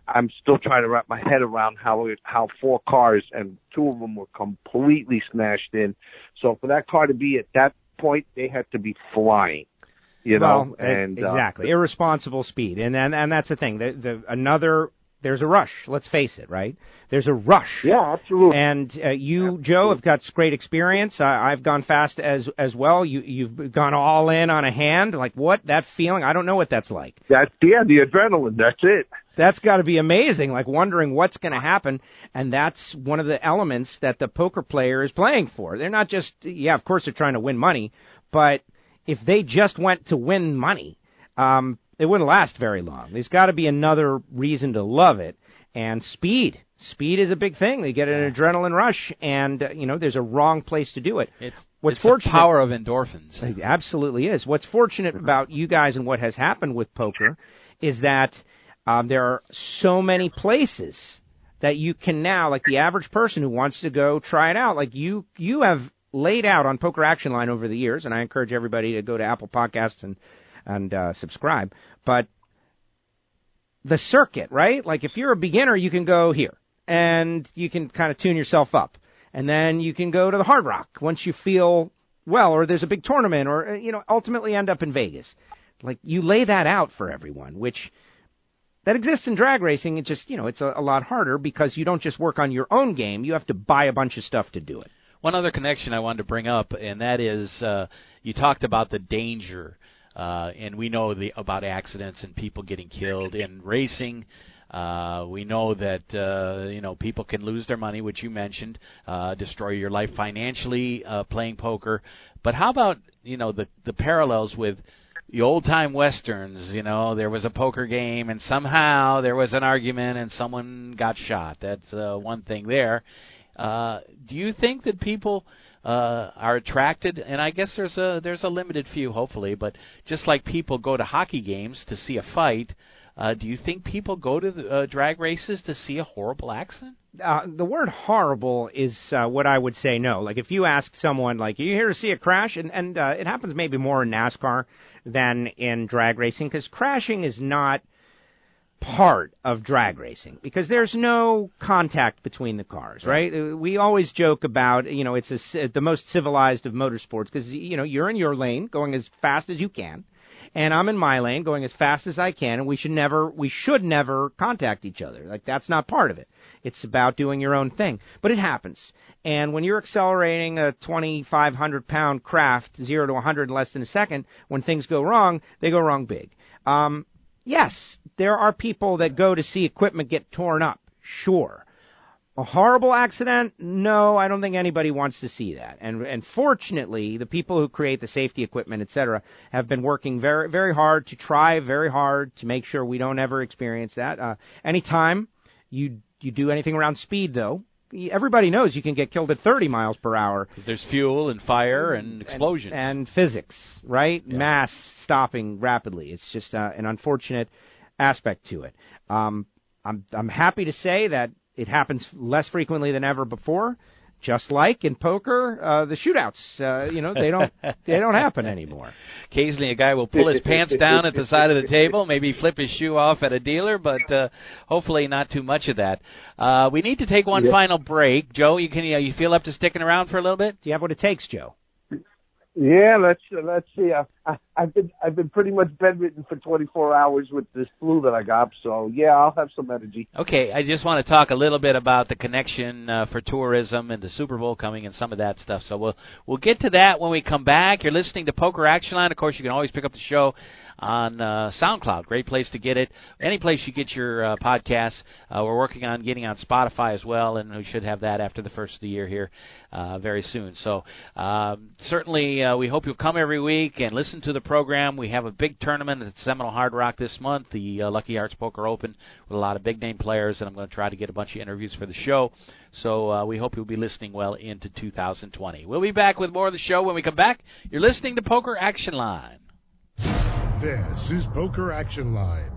S6: I'm still trying to wrap my head around how it, how four cars and two of them were completely smashed in. So for that car to be at that point, they had to be flying. You know,
S2: well,
S6: and uh,
S2: exactly irresponsible speed, and and and that's the thing. The, the another there's a rush. Let's face it, right? There's a rush.
S6: yeah, absolutely.
S2: And uh, you, Joe, have got great experience. I, I've gone fast as as well. You you've gone all in on a hand. Like what that feeling? I don't know what that's like.
S6: That's yeah, the adrenaline. That's it.
S2: That's got to be amazing. Like wondering what's going to happen, and that's one of the elements that the poker player is playing for. They're not just yeah, of course they're trying to win money, but if they just went to win money, um, it wouldn't last very long. There's got to be another reason to love it, and speed. Speed is a big thing. They get an adrenaline rush, and uh, you know there's a wrong place to do it.
S1: It's
S2: What's
S1: it's
S2: fortunate-
S1: the power of endorphins.
S2: It absolutely is. What's fortunate about you guys and what has happened with poker is that um, there are so many places that you can now, like the average person who wants to go try it out, like you you have laid out on Poker Action Line over the years, and I encourage everybody to go to Apple Podcasts and and uh, subscribe. But the circuit, right? Like if you're a beginner, you can go here and you can kind of tune yourself up, and then you can go to the Hard Rock once you feel well, or there's a big tournament, or uh, you know, ultimately end up in Vegas. Like you lay that out for everyone, which that exists in drag racing. It just you know, it's a, a lot harder because you don't just work on your own game; you have to buy a bunch of stuff to do it.
S1: One other connection I wanted to bring up, and that is uh, you talked about the danger, uh, and we know the, about accidents and people getting killed in racing. Uh, we know that uh, you know people can lose their money, which you mentioned, uh, destroy your life financially uh, playing poker. But how about you know the the parallels with the old time westerns? You know, there was a poker game, and somehow there was an argument, and someone got shot. That's uh, one thing there. Uh, do you think that people uh, are attracted? And I guess there's a there's a limited few, hopefully, but just like people go to hockey games to see a fight, uh, do you think people go to the, uh, drag races to see a horrible accident?
S2: Uh, the word horrible is uh, what I would say no. Like if you ask someone, like, "Are you here to see a crash?" and and uh, it happens maybe more in NASCAR than in drag racing because crashing is not part of drag racing because there's no contact between the cars, right? Uh, We always joke about, you know, it's a, the most civilized of motorsports because you know you're in your lane going as fast as you can, and I'm in my lane going as fast as I can, and we should never we should never contact each other. Like that's not part of it. It's about doing your own thing, but it happens. And when you're accelerating a 2,500 pound craft zero to 100 in less than a second, when things go wrong, they go wrong big. Um, yes, there are people that go to see equipment get torn up. Sure. A horrible accident? No, I don't think anybody wants to see that. And and fortunately, the people who create the safety equipment, et cetera, have been working very very hard to try very hard to make sure we don't ever experience that. Uh, anytime you you do anything around speed, though, everybody knows you can get killed at 30 miles per hour
S1: Because there's fuel and fire and explosions.
S2: and physics, right? Mass stopping rapidly. It's just uh, an unfortunate aspect to it. Um, I'm I'm happy to say that it happens less frequently than ever before. Just like in poker, uh, the shootouts, uh, you know, they don't they don't happen anymore.
S1: Occasionally, a guy will pull his pants down at the side of the table, maybe flip his shoe off at a dealer, but uh, hopefully not too much of that. Uh, we need to take one final break. Joe, you can uh, you feel up to sticking around for a little bit?
S2: Do you have what it takes, Joe?
S6: Yeah, let's let's see. I, I've been I've been pretty much bedridden for 24 hours with this flu that I got, so yeah, I'll have some energy.
S1: Okay, I just want to talk a little bit about the connection uh, for tourism and the Super Bowl coming and some of that stuff. So we'll we'll get to that when we come back. You're listening to Poker Action Line. Of course, you can always pick up the show on uh, SoundCloud. Great place to get it. Any place you get your uh, podcasts. Uh, we're working on getting on Spotify as well, and we should have that after the first of the year here uh, very soon. So um, certainly, uh, we hope you'll come every week and listen to the program. We have a big tournament at Seminole Hard Rock this month, the uh, Lucky Hearts Poker Open, with a lot of big name players, and I'm going to try to get a bunch of interviews for the show. So uh, we hope you'll be listening well into 2020. We'll be back with more of the show when we come back. You're listening to Poker Action Line.
S3: This is Poker Action Line.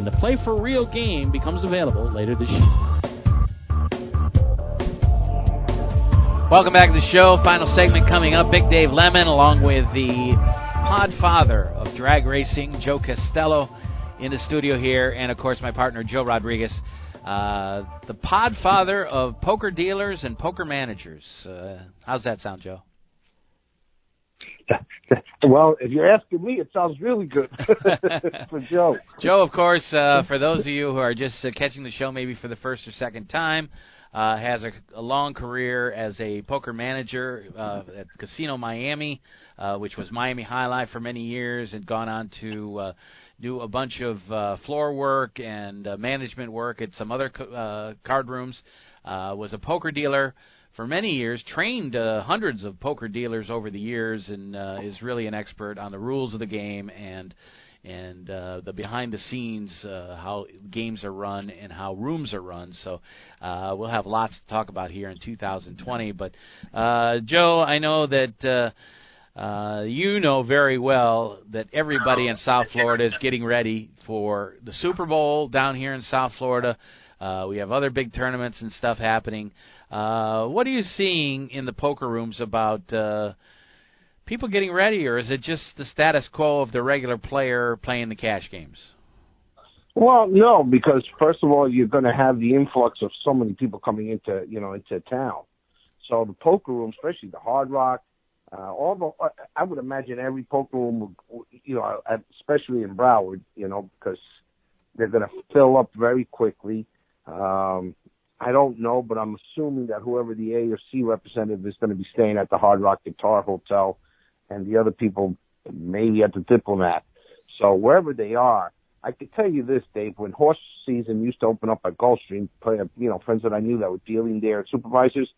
S4: when the Play for Real game becomes available later this year.
S1: Welcome back to the show. Final segment coming up. Big Dave Lemon, along with the podfather of drag racing, Joe Costello, in the studio here, and of course my partner Joe Rodriguez. Uh, the podfather of poker dealers and poker managers. Uh, how's that sound, Joe?
S6: well, if you're asking me, it sounds really good for Joe.
S1: Joe, of course, uh, for those of you who are just uh, catching the show maybe for the first or second time, uh, has a, a long career as a poker manager uh, at Casino Miami, uh, which was Miami High Life for many years, and gone on to uh, do a bunch of uh, floor work and uh, management work at some other co- uh, card rooms. Uh, was a poker dealer for many years, trained uh, hundreds of poker dealers over the years, and uh, is really an expert on the rules of the game and and uh, the behind the scenes, uh, how games are run and how rooms are run. So uh, we'll have lots to talk about here in 2020. But uh, Joe, I know that. Uh, uh, you know very well that everybody in South Florida is getting ready for the Super Bowl down here in South Florida. Uh, we have other big tournaments and stuff happening. Uh, what are you seeing in the poker rooms about uh, people getting ready, or is it just the status quo of the regular player playing the cash games?
S6: Well, no, because first of all, you're going to have the influx of so many people coming into you know into town. So the poker room, especially the Hard Rock, uh, all the I would imagine every poker room, you know, especially in Broward, you know, because they're going to fill up very quickly. Um, I don't know, but I'm assuming that whoever the A or C representative is going to be staying at the Hard Rock Guitar Hotel, and the other people maybe at the Diplomat. So wherever they are, I can tell you this, Dave. When horse season used to open up at Gulfstream, you know, friends that I knew that were dealing there, supervisors,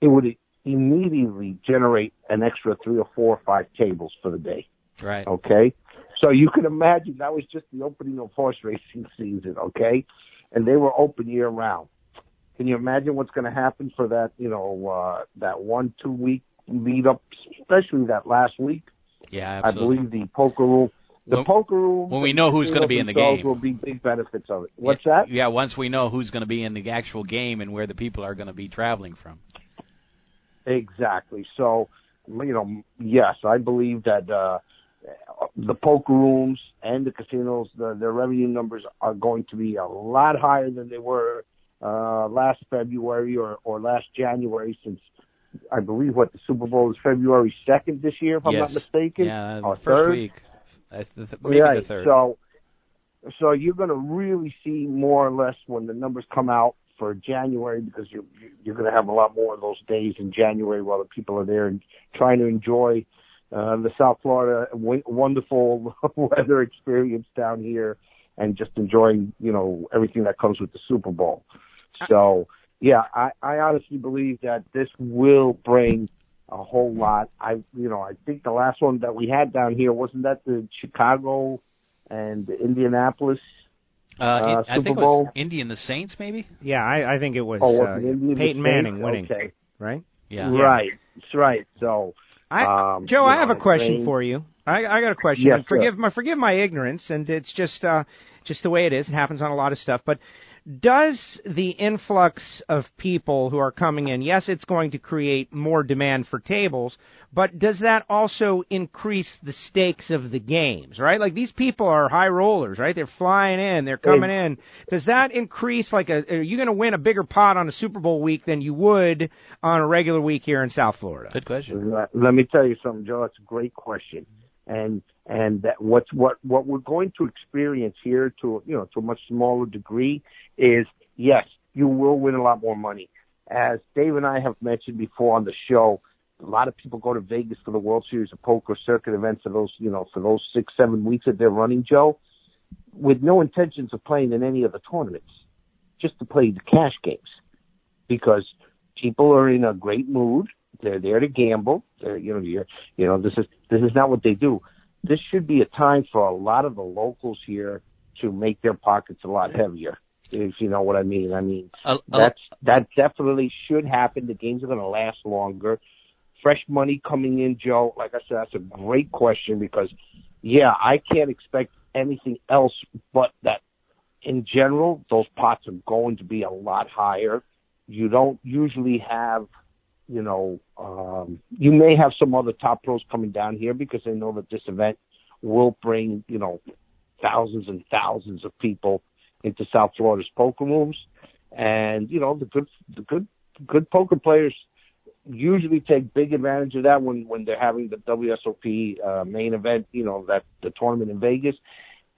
S6: it would immediately generate an extra three or four or five tables for the day.
S1: Right.
S6: Okay. So you can imagine that was just the opening of horse racing season. Okay. And they were open year round. Can you imagine what's going to happen for that, you know, uh, that one, two week lead up, especially that last week?
S1: Yeah,
S6: absolutely. I believe the poker room, the
S1: when,
S6: poker room.
S1: When we know who's going to be in the game,
S6: will be big benefits of it. What's
S1: yeah,
S6: that?
S1: Yeah, once we know who's going to be in the actual game and where the people are going to be traveling from.
S6: Exactly. So, you know, yes, I believe that uh, the poker rooms and the casinos, the, their revenue numbers are going to be a lot higher than they were last February or, or last January since I believe what the Super Bowl is February 2nd this year, if
S1: yes.
S6: I'm not mistaken.
S1: Yeah,
S6: or
S1: first
S6: third.
S1: week. maybe
S6: right.
S1: the third.
S6: So, so you're going to really see more or less when the numbers come out for January because you're you're going to have a lot more of those days in January while the people are there and trying to enjoy uh, the South Florida w- wonderful weather experience down here and just enjoying you know everything that comes with the Super Bowl. So yeah, I, I honestly believe that this will bring a whole lot. I you know I think the last one that we had down here wasn't that the Chicago and the Indianapolis
S1: uh,
S6: uh,
S1: I
S6: Super
S1: think
S6: Bowl.
S1: it was Indian the Saints, maybe.
S2: Yeah, I, I think it was,
S6: Oh, was
S2: uh,
S6: it Indian
S2: Peyton
S6: State?
S2: Manning winning,
S6: Okay.
S2: right?
S1: Yeah.
S6: Right. That's right. So
S2: I,
S6: Um,
S2: Joe,
S6: you
S2: I have
S6: know,
S2: a question
S6: Wayne-
S2: for you. I, I got a question.
S6: Yes,
S2: and forgive my forgive my ignorance, and it's just uh, just the way it is. It happens on a lot of stuff. But does the influx of people who are coming in, yes, it's going to create more demand for tables, but does that also increase the stakes of the games, right? Like these people are high rollers, right? They're flying in, they're coming in. Does that increase like a are you going to win a bigger pot on a Super Bowl week than you would on a regular week here in South Florida?
S1: Good question.
S6: Let, let me tell you something, Joe. That's a great question. And and that what's what what we're going to experience here to you know to a much smaller degree is yes, you will win a lot more money. As Dave and I have mentioned before on the show, a lot of people go to Vegas for the World Series of Poker circuit events for those you know for those six seven weeks that they're running, Joe, with no intentions of playing in any of the tournaments, just to play the cash games, because people are in a great mood. They're there to gamble. They're, you know, you're, you know, this is this is not what they do. This should be a time for a lot of the locals here to make their pockets a lot heavier. If you know what I mean. I mean,
S1: Uh,
S6: that's that definitely should happen. The games are going to last longer. Fresh money coming in, Joe. Like I said, that's a great question because, yeah, I can't expect anything else but that. In general, those pots are going to be a lot higher. You don't usually have, you know, um, you may have some other top pros coming down here because they know that this event will bring, you know, thousands and thousands of people into South Florida's poker rooms, and you know the good the good good poker players usually take big advantage of that when when they're having the WSOP uh, main event, you know that the tournament in Vegas.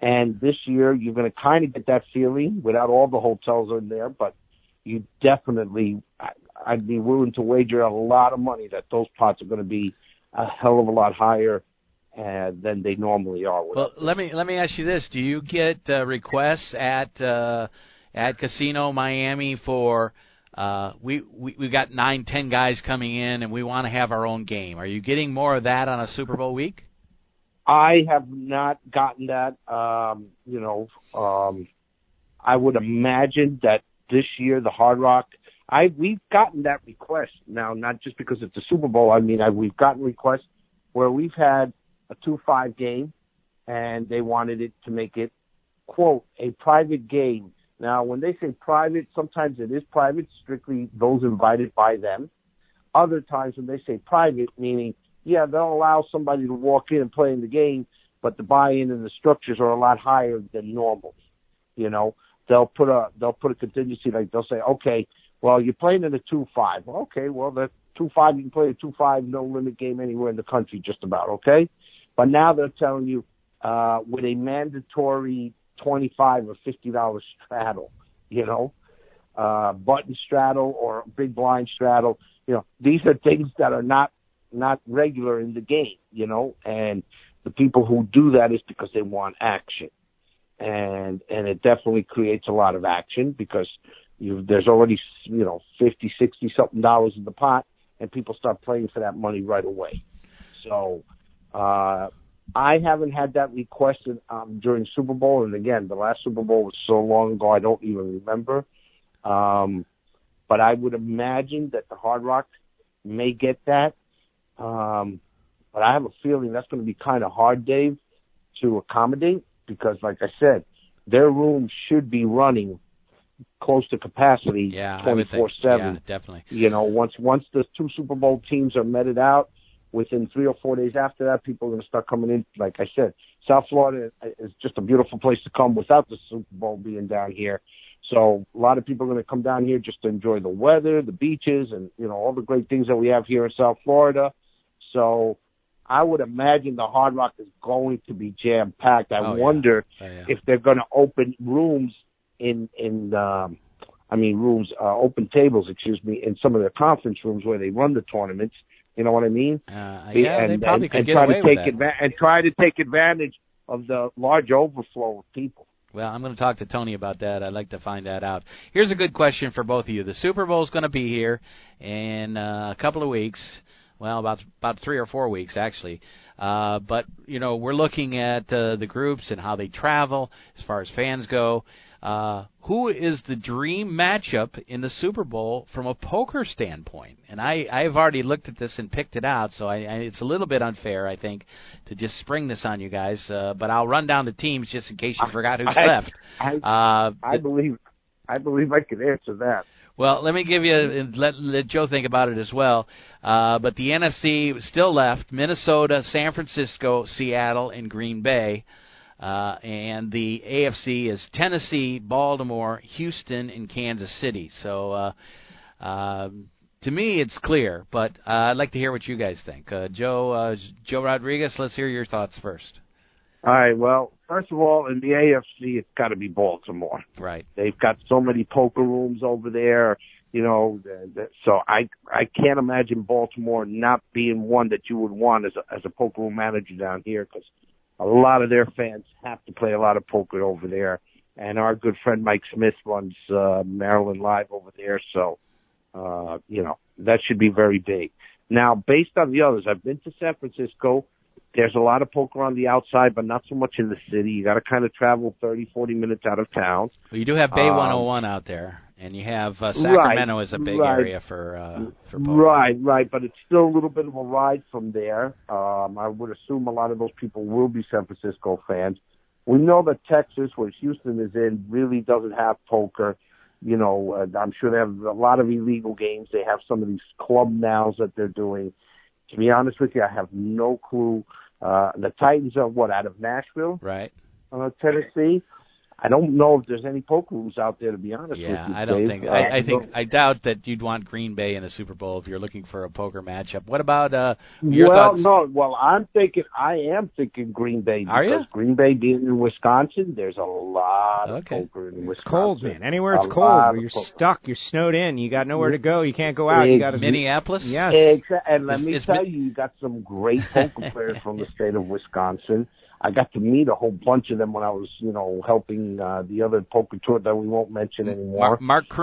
S6: And this year you're going to kind of get that feeling without all the hotels in there, but you definitely I'd be willing to wager a lot of money that those pots are going to be a hell of a lot higher uh, than they normally are.
S1: Well, let me let me ask you this: Do you get uh, requests at uh, at Casino Miami for uh, we, we we've got nine ten guys coming in and we want to have our own game? Are you getting more of that on a Super Bowl week?
S6: I have not gotten that. Um, you know, um, I would imagine that this year the Hard Rock. I we've gotten that request now, not just because it's the Super Bowl. I mean, I, we've gotten requests where we've had a two-five game, and they wanted it to make it quote a private game. Now, when they say private, sometimes it is private, strictly those invited by them. Other times when they say private, meaning yeah, they'll allow somebody to walk in and play in the game, but the buy-in and the structures are a lot higher than normal. You know, they'll put a they'll put a contingency like they'll say, okay, well you're playing in a two-five. Okay, well the two-five you can play a two-five no limit game anywhere in the country, just about. Okay, but now they're telling you uh, with a mandatory twenty-five or fifty dollars straddle. You know, uh, button straddle or big blind straddle. You know, these are things that are not not regular in the game, you know, and the people who do that is because they want action. And and it definitely creates a lot of action because you there's already, you know, fifty, sixty something dollars in the pot and people start playing for that money right away. So uh I haven't had that requested um during Super Bowl and again, the last Super Bowl was so long ago I don't even remember. Um but I would imagine that the Hard Rock may get that um, but I have a feeling that's going to be kind of hard, Dave, to accommodate because, like I said, their rooms should be running close to capacity
S1: Yeah,
S6: twenty four seven.
S1: Yeah, definitely.
S6: You know, once once the two Super Bowl teams are meted out, within three or four days after that, people are going to start coming in. Like I said, South Florida is just a beautiful place to come without the Super Bowl being down here. So a lot of people are going to come down here just to enjoy the weather, the beaches, and you know all the great things that we have here in South Florida. So I would imagine the Hard Rock is going to be jam packed. I
S1: Oh, yeah.
S6: wonder
S1: Oh, yeah.
S6: if they're going to open rooms in in um I mean rooms uh, open tables, excuse me, in some of their conference rooms where they run the tournaments. You know what I mean?
S1: Uh, yeah,
S6: and,
S1: they probably
S6: and,
S1: could
S6: and
S1: get
S6: try
S1: away
S6: to
S1: with
S6: take
S1: that.
S6: adva- and try to take advantage of the large overflow of people.
S1: Well, I'm going to talk to Tony about that. I'd like to find that out. Here's a good question for both of you. The Super Bowl is going to be here in uh, a couple of weeks. Well, about about three or four weeks actually. Uh, but you know, we're looking at uh, the groups and how they travel as far as fans go. Uh, who is the dream matchup in the Super Bowl from a poker standpoint? And I, I've already looked at this and picked it out, so I, I, it's a little bit unfair, I think, to just spring this on you guys. Uh, but I'll run down the teams just in case you forgot who's
S6: I-
S1: left.
S6: I
S1: Uh,
S6: I believe I believe I can answer that.
S1: Well, let me give you let let Joe think about it as well. Uh, but the NFC still left Minnesota, San Francisco, Seattle, and Green Bay. Uh, and the AFC is Tennessee, Baltimore, Houston, and Kansas City. So, uh, uh, to me, it's clear. But uh, I'd like to hear what you guys think. Uh, Joe, uh, Joe Rodriguez, let's hear your thoughts first.
S6: All right. Well, first of all, in the AFC, it's got to be Baltimore.
S1: Right.
S6: They've got so many poker rooms over there. You know, so I I can't imagine Baltimore not being one that you would want as a, as a poker room manager down here because a lot of their fans have to play a lot of poker over there. And our good friend Mike Smith runs uh, Maryland Live over there, so uh, you know that should be very big. Now, based on the others, I've been to San Francisco. There's a lot of poker on the outside, but not so much in the city. You got to kind of travel 30, 40 minutes out of town.
S1: Well, you do have Bay um, 101 out there, and you have uh, Sacramento
S6: right,
S1: is a big
S6: right.
S1: area for uh, for poker.
S6: Right, right, but it's still a little bit of a ride from there. Um, I would assume a lot of those people will be San Francisco fans. We know that Texas, where Houston is in, really doesn't have poker. You know, uh, I'm sure they have a lot of illegal games. They have some of these club nows that they're doing. To be honest with you, I have no clue. Uh, the Titans are what out of Nashville,
S1: right?
S6: Uh, Tennessee. I don't know if there's any poker rooms out there to be honest
S1: yeah,
S6: with you.
S1: I don't
S6: Dave.
S1: think.
S6: Uh,
S1: I, I think. I doubt that you'd want Green Bay in a Super Bowl if you're looking for a poker matchup. What about uh, your
S6: well,
S1: thoughts?
S6: no. Well, I'm thinking. I am thinking Green Bay because
S1: Are you?
S6: Green Bay being in Wisconsin, there's a lot of poker in Wisconsin.
S2: It's cold, man. Anywhere it's
S6: A
S2: cold, where you're
S6: poker.
S2: stuck, you're snowed in. You got nowhere to go. You can't go out. You got to
S1: Minneapolis.
S2: Yes.
S6: Exa- and let
S1: Is-
S6: me
S1: is
S6: tell
S1: Mi-
S6: you, you got some great poker players from the state of Wisconsin. I got to meet a whole bunch of them when I was, you know, helping uh, the other poker tour that we won't mention anymore.
S1: Mark,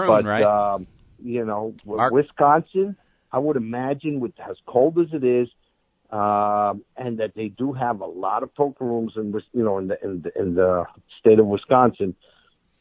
S6: but
S1: right?
S6: um, you know,
S1: Mark-
S6: Wisconsin, I would imagine with as cold as it is, um, and that they do have a lot of poker rooms in, Wis- you know, in the in the, in the state of Wisconsin.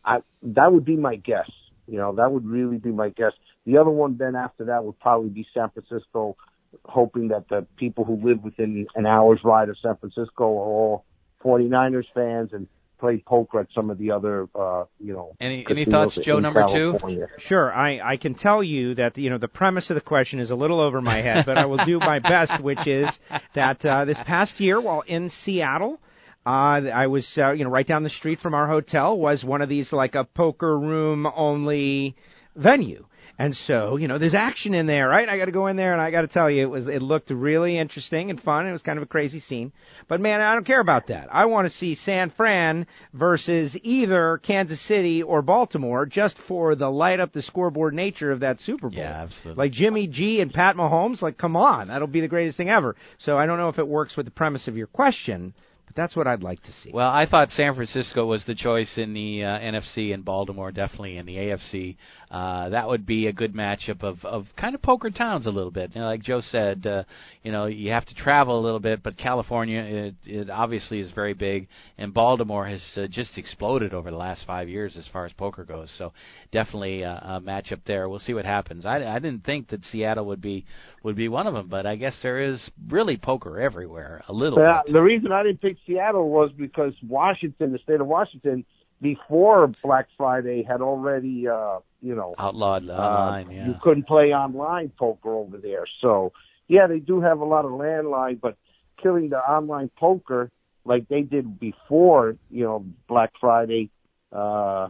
S6: I that would be my guess. You know, that would really be my guess. The other one then after that would probably be San Francisco, hoping that the people who live within an hour's ride of San Francisco are all 49ers fans and play poker at some of the other, uh, you know.
S1: Any- any thoughts, Joe,
S6: in
S1: number two?
S2: Sure, I, I can tell you that you know the premise of the question is a little over my head, but I will do my best, which is that uh, this past year while in Seattle, uh, I was uh, you know right down the street from our hotel was one of these like a poker room only venue. And so, you know, there's action in there, right? I got to go in there, and I got to tell you, it was it looked really interesting and fun. It was kind of a crazy scene, but man, I don't care about that. I want to see San Fran versus either Kansas City or Baltimore, just for the light up the scoreboard nature of that Super Bowl.
S1: Yeah, absolutely.
S2: Like Jimmy G and Pat Mahomes, like come on, that'll be the greatest thing ever. So I don't know if it works with the premise of your question, but that's what I'd like to see.
S1: Well, I thought San Francisco was the choice in the uh, NFC and Baltimore definitely in the AFC. Uh, that would be a good matchup of, of kind of poker towns a little bit. You know, like Joe said, uh, you know, you have to travel a little bit, but California, it, it obviously is very big, and Baltimore has uh, just exploded over the last five years as far as poker goes. So definitely uh, a matchup there. We'll see what happens. I, I didn't think that Seattle would be would be one of them, but I guess there is really poker everywhere a little
S6: Yeah,
S1: bit.
S6: the reason I didn't pick Seattle was because Washington, the state of Washington, before Black Friday had already, uh, you know,
S1: Outlawed
S6: uh,
S1: online, yeah.
S6: you couldn't play online poker over there. So, yeah, they do have a lot of landline, but killing the online poker like they did before, you know, Black Friday, uh,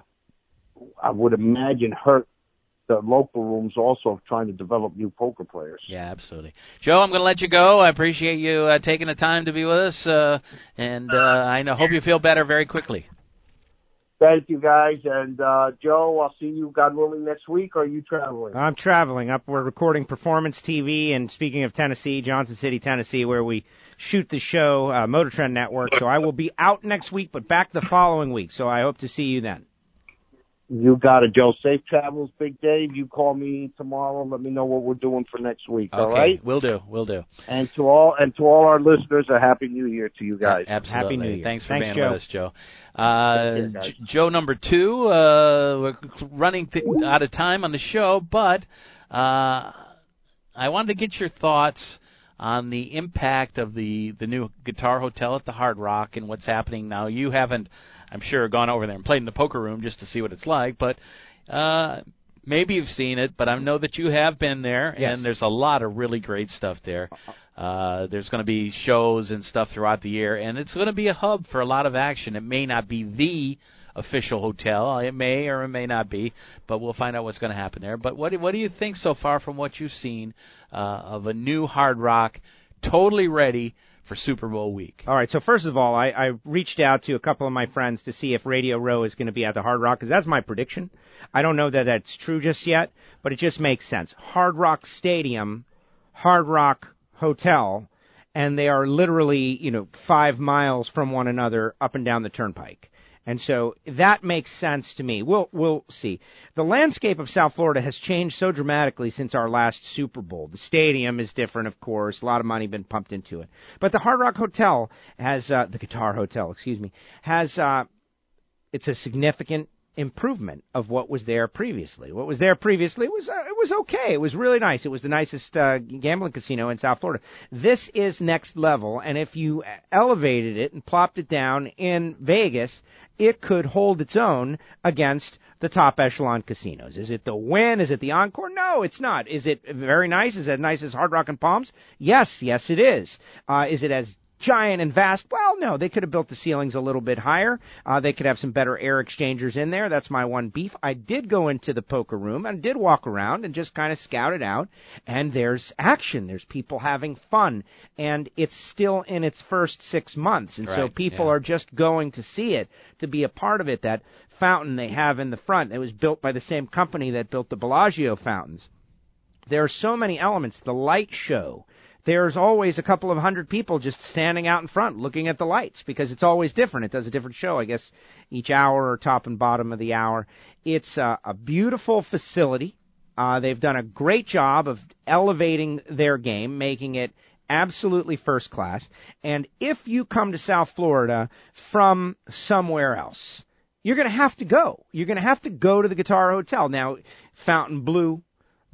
S6: I would imagine hurt the local rooms also of trying to develop new poker players.
S1: Yeah, absolutely. Joe, I'm going to let you go. I appreciate you uh, taking the time to be with us, uh, and uh, I know, hope you feel better very quickly.
S6: Thank you, guys. And uh, Joe, I'll see you, God willing, next week. Or are you traveling?
S2: I'm traveling up. We're recording Performance TV, and speaking of Tennessee, Johnson City, Tennessee, where we shoot the show, uh, Motor Trend Network. So I will be out next week, but back the following week. So I hope to see you then.
S6: You got it, Joe. Safe travels, Big Dave. You call me tomorrow. Let me know what we're doing for next week.
S1: Okay,
S6: All right.
S1: we'll do. We'll do.
S6: And to all and to all our listeners, a happy New Year to you guys.
S1: Absolutely.
S2: Happy New Year.
S1: Thanks for
S2: Thanks,
S1: being
S2: Joe.
S1: with us, Joe. Uh,
S6: care.
S1: J- Joe number two. Uh, we're running th- out of time on the show, but uh, I wanted to get your thoughts on the impact of the the new Guitar Hotel at the Hard Rock and what's happening now. You haven't, I'm sure, gone over there and played in the poker room just to see what it's like, but Uh, maybe you've seen it, but I know that you have been there,
S2: Yes.
S1: and there's a lot of really great stuff there. Uh, there's going to be shows and stuff throughout the year, and it's going to be a hub for a lot of action. It may not be the official hotel, it may or it may not be, but we'll find out what's going to happen there. But what do, what do you think so far from what you've seen uh, of a new Hard Rock, totally ready for Super Bowl week?
S2: All right. So first of all, I, I reached out to a couple of my friends to see if Radio Row is going to be at the Hard Rock because that's my prediction. I don't know that that's true just yet, but it just makes sense. Hard Rock Stadium, Hard Rock Hotel, and they are literally you know five miles from one another up and down the turnpike. And so that makes sense to me. We'll we'll see. The landscape of South Florida has changed so dramatically since our last Super Bowl. The stadium is different, of course. A lot of money been pumped into it. But the Hard Rock Hotel has uh, the Guitar Hotel, excuse me, has uh, it's a significant improvement of what was there previously. What was there previously was uh, it was okay. It was really nice. It was the nicest uh, gambling casino in South Florida. This is next level, and if you elevated it and plopped it down in Vegas, it could hold its own against the top echelon casinos. Is it the Wynn? Is it the Encore? No, it's not. Is it very nice? Is it as nice as Hard Rock and Palms? Yes, yes, it is. Uh, is it as giant and vast. Well, no, they could have built the ceilings a little bit higher. Uh, they could have some better air exchangers in there. That's my one beef. I did go into the poker room and did walk around and just kind of scout it out. And there's action. There's people having fun. And it's still in its first six months. And so people
S1: yeah.
S2: are just going to see it, to be a part of it. That fountain they have in the front, it was built by the same company that built the Bellagio fountains. There are so many elements. The light show. There's always a couple of hundred people just standing out in front looking at the lights because it's always different. It does a different show, I guess, each hour or top and bottom of the hour. It's uh, a beautiful facility. Uh, they've done a great job of elevating their game, making it absolutely first class. And if you come to South Florida from somewhere else, you're going to have to go. You're going to have to go to the Guitar Hotel. Now, Fontainebleau,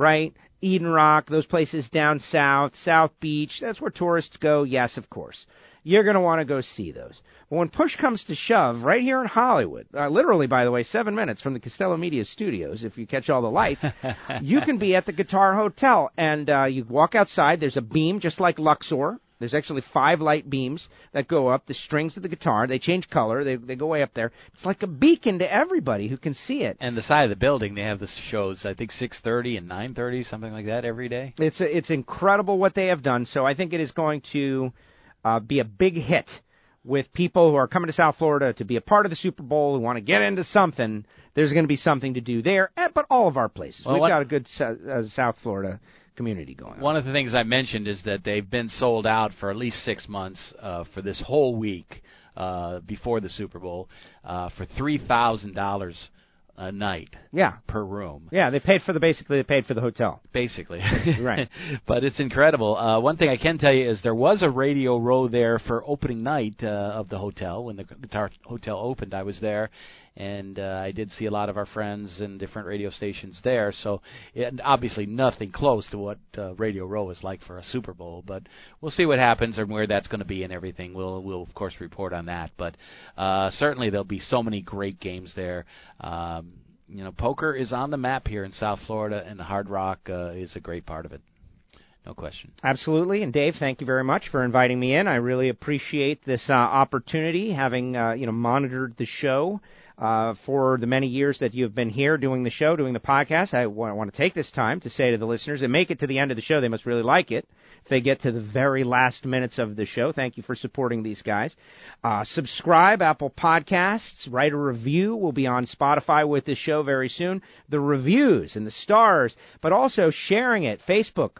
S2: right? Eden Rock, those places down south, South Beach, that's where tourists go. Yes, of course. You're going to want to go see those. But when push comes to shove, right here in Hollywood, uh, literally, by the way, seven minutes from the Costello Media Studios, if you catch all the lights, you can be at the Guitar Hotel. And uh, you walk outside, there's a beam just like Luxor. There's actually five light beams that go up the strings of the guitar. They change color. They they go way up there. It's like a beacon to everybody who can see it.
S1: And the side of the building, they have the shows. I think 6:30 and 9:30, something like that, every day.
S2: It's it's incredible what they have done. So I think it is going to uh, be a big hit with people who are coming to South Florida to be a part of the Super Bowl who want to get into something. There's going to be something to do there, but all of our places.
S1: Well,
S2: We've
S1: what-
S2: got a good uh, South Florida community going on.
S1: One of the things I mentioned is that they've been sold out for at least six months uh, for this whole week uh, before the Super Bowl uh, for three thousand dollars a night
S2: Yeah,
S1: per room.
S2: yeah. They paid for the basically they paid for the hotel.
S1: basically.
S2: Right.
S1: but it's incredible. Uh, one thing I can tell you is there was a radio row there for opening night uh, of the hotel when the Guitar Hotel opened. I was there, and uh, I did see a lot of our friends and different radio stations there. So, obviously nothing close to what uh, Radio Row is like for a Super Bowl. But we'll see what happens and where that's going to be and everything. We'll we'll of course report on that. But uh, certainly there'll be so many great games there. Um, you know, poker is on the map here in South Florida, and the Hard Rock uh, is a great part of it. No question.
S2: Absolutely, and Dave, thank you very much for inviting me in. I really appreciate this uh, opportunity, having uh, you know monitored the show uh, for the many years that you have been here doing the show, doing the podcast. I want to take this time to say to the listeners that make it to the end of the show, they must really like it. If they get to the very last minutes of the show, thank you for supporting these guys. Uh, subscribe, Apple Podcasts, write a review. We'll be on Spotify with this show very soon. The reviews and the stars, but also sharing it, Facebook,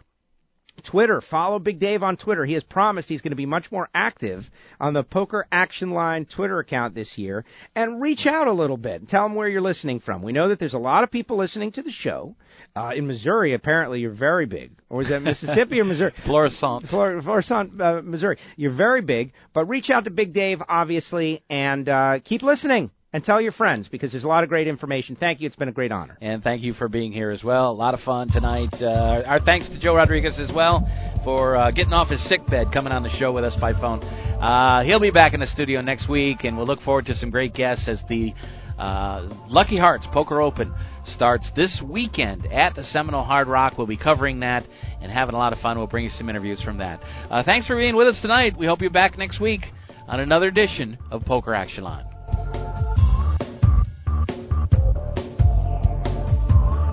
S2: Twitter. Follow Big Dave on Twitter. He has promised he's going to be much more active on the Poker Action Line Twitter account this year. And reach out a little bit and tell him where you're listening from. We know that there's a lot of people listening to the show. Uh, in Missouri, apparently, you're very big. Or is that Mississippi or Missouri?
S1: Florissant.
S2: Flor- Florissant, uh, Missouri. You're very big, but reach out to Big Dave, obviously, and uh, keep listening and tell your friends because there's a lot of great information. Thank you. It's been a great honor.
S1: And thank you for being here as well. A lot of fun tonight. Uh, our thanks to Joe Rodriguez as well for uh, getting off his sick bed, coming on the show with us by phone. Uh, he'll be back in the studio next week, and we'll look forward to some great guests as the uh, Lucky Hearts Poker Open starts this weekend at the Seminole Hard Rock. We'll be covering that and having a lot of fun. We'll bring you some interviews from that. Uh, thanks for being with us tonight. We hope you're back next week on another edition of Poker Action Line.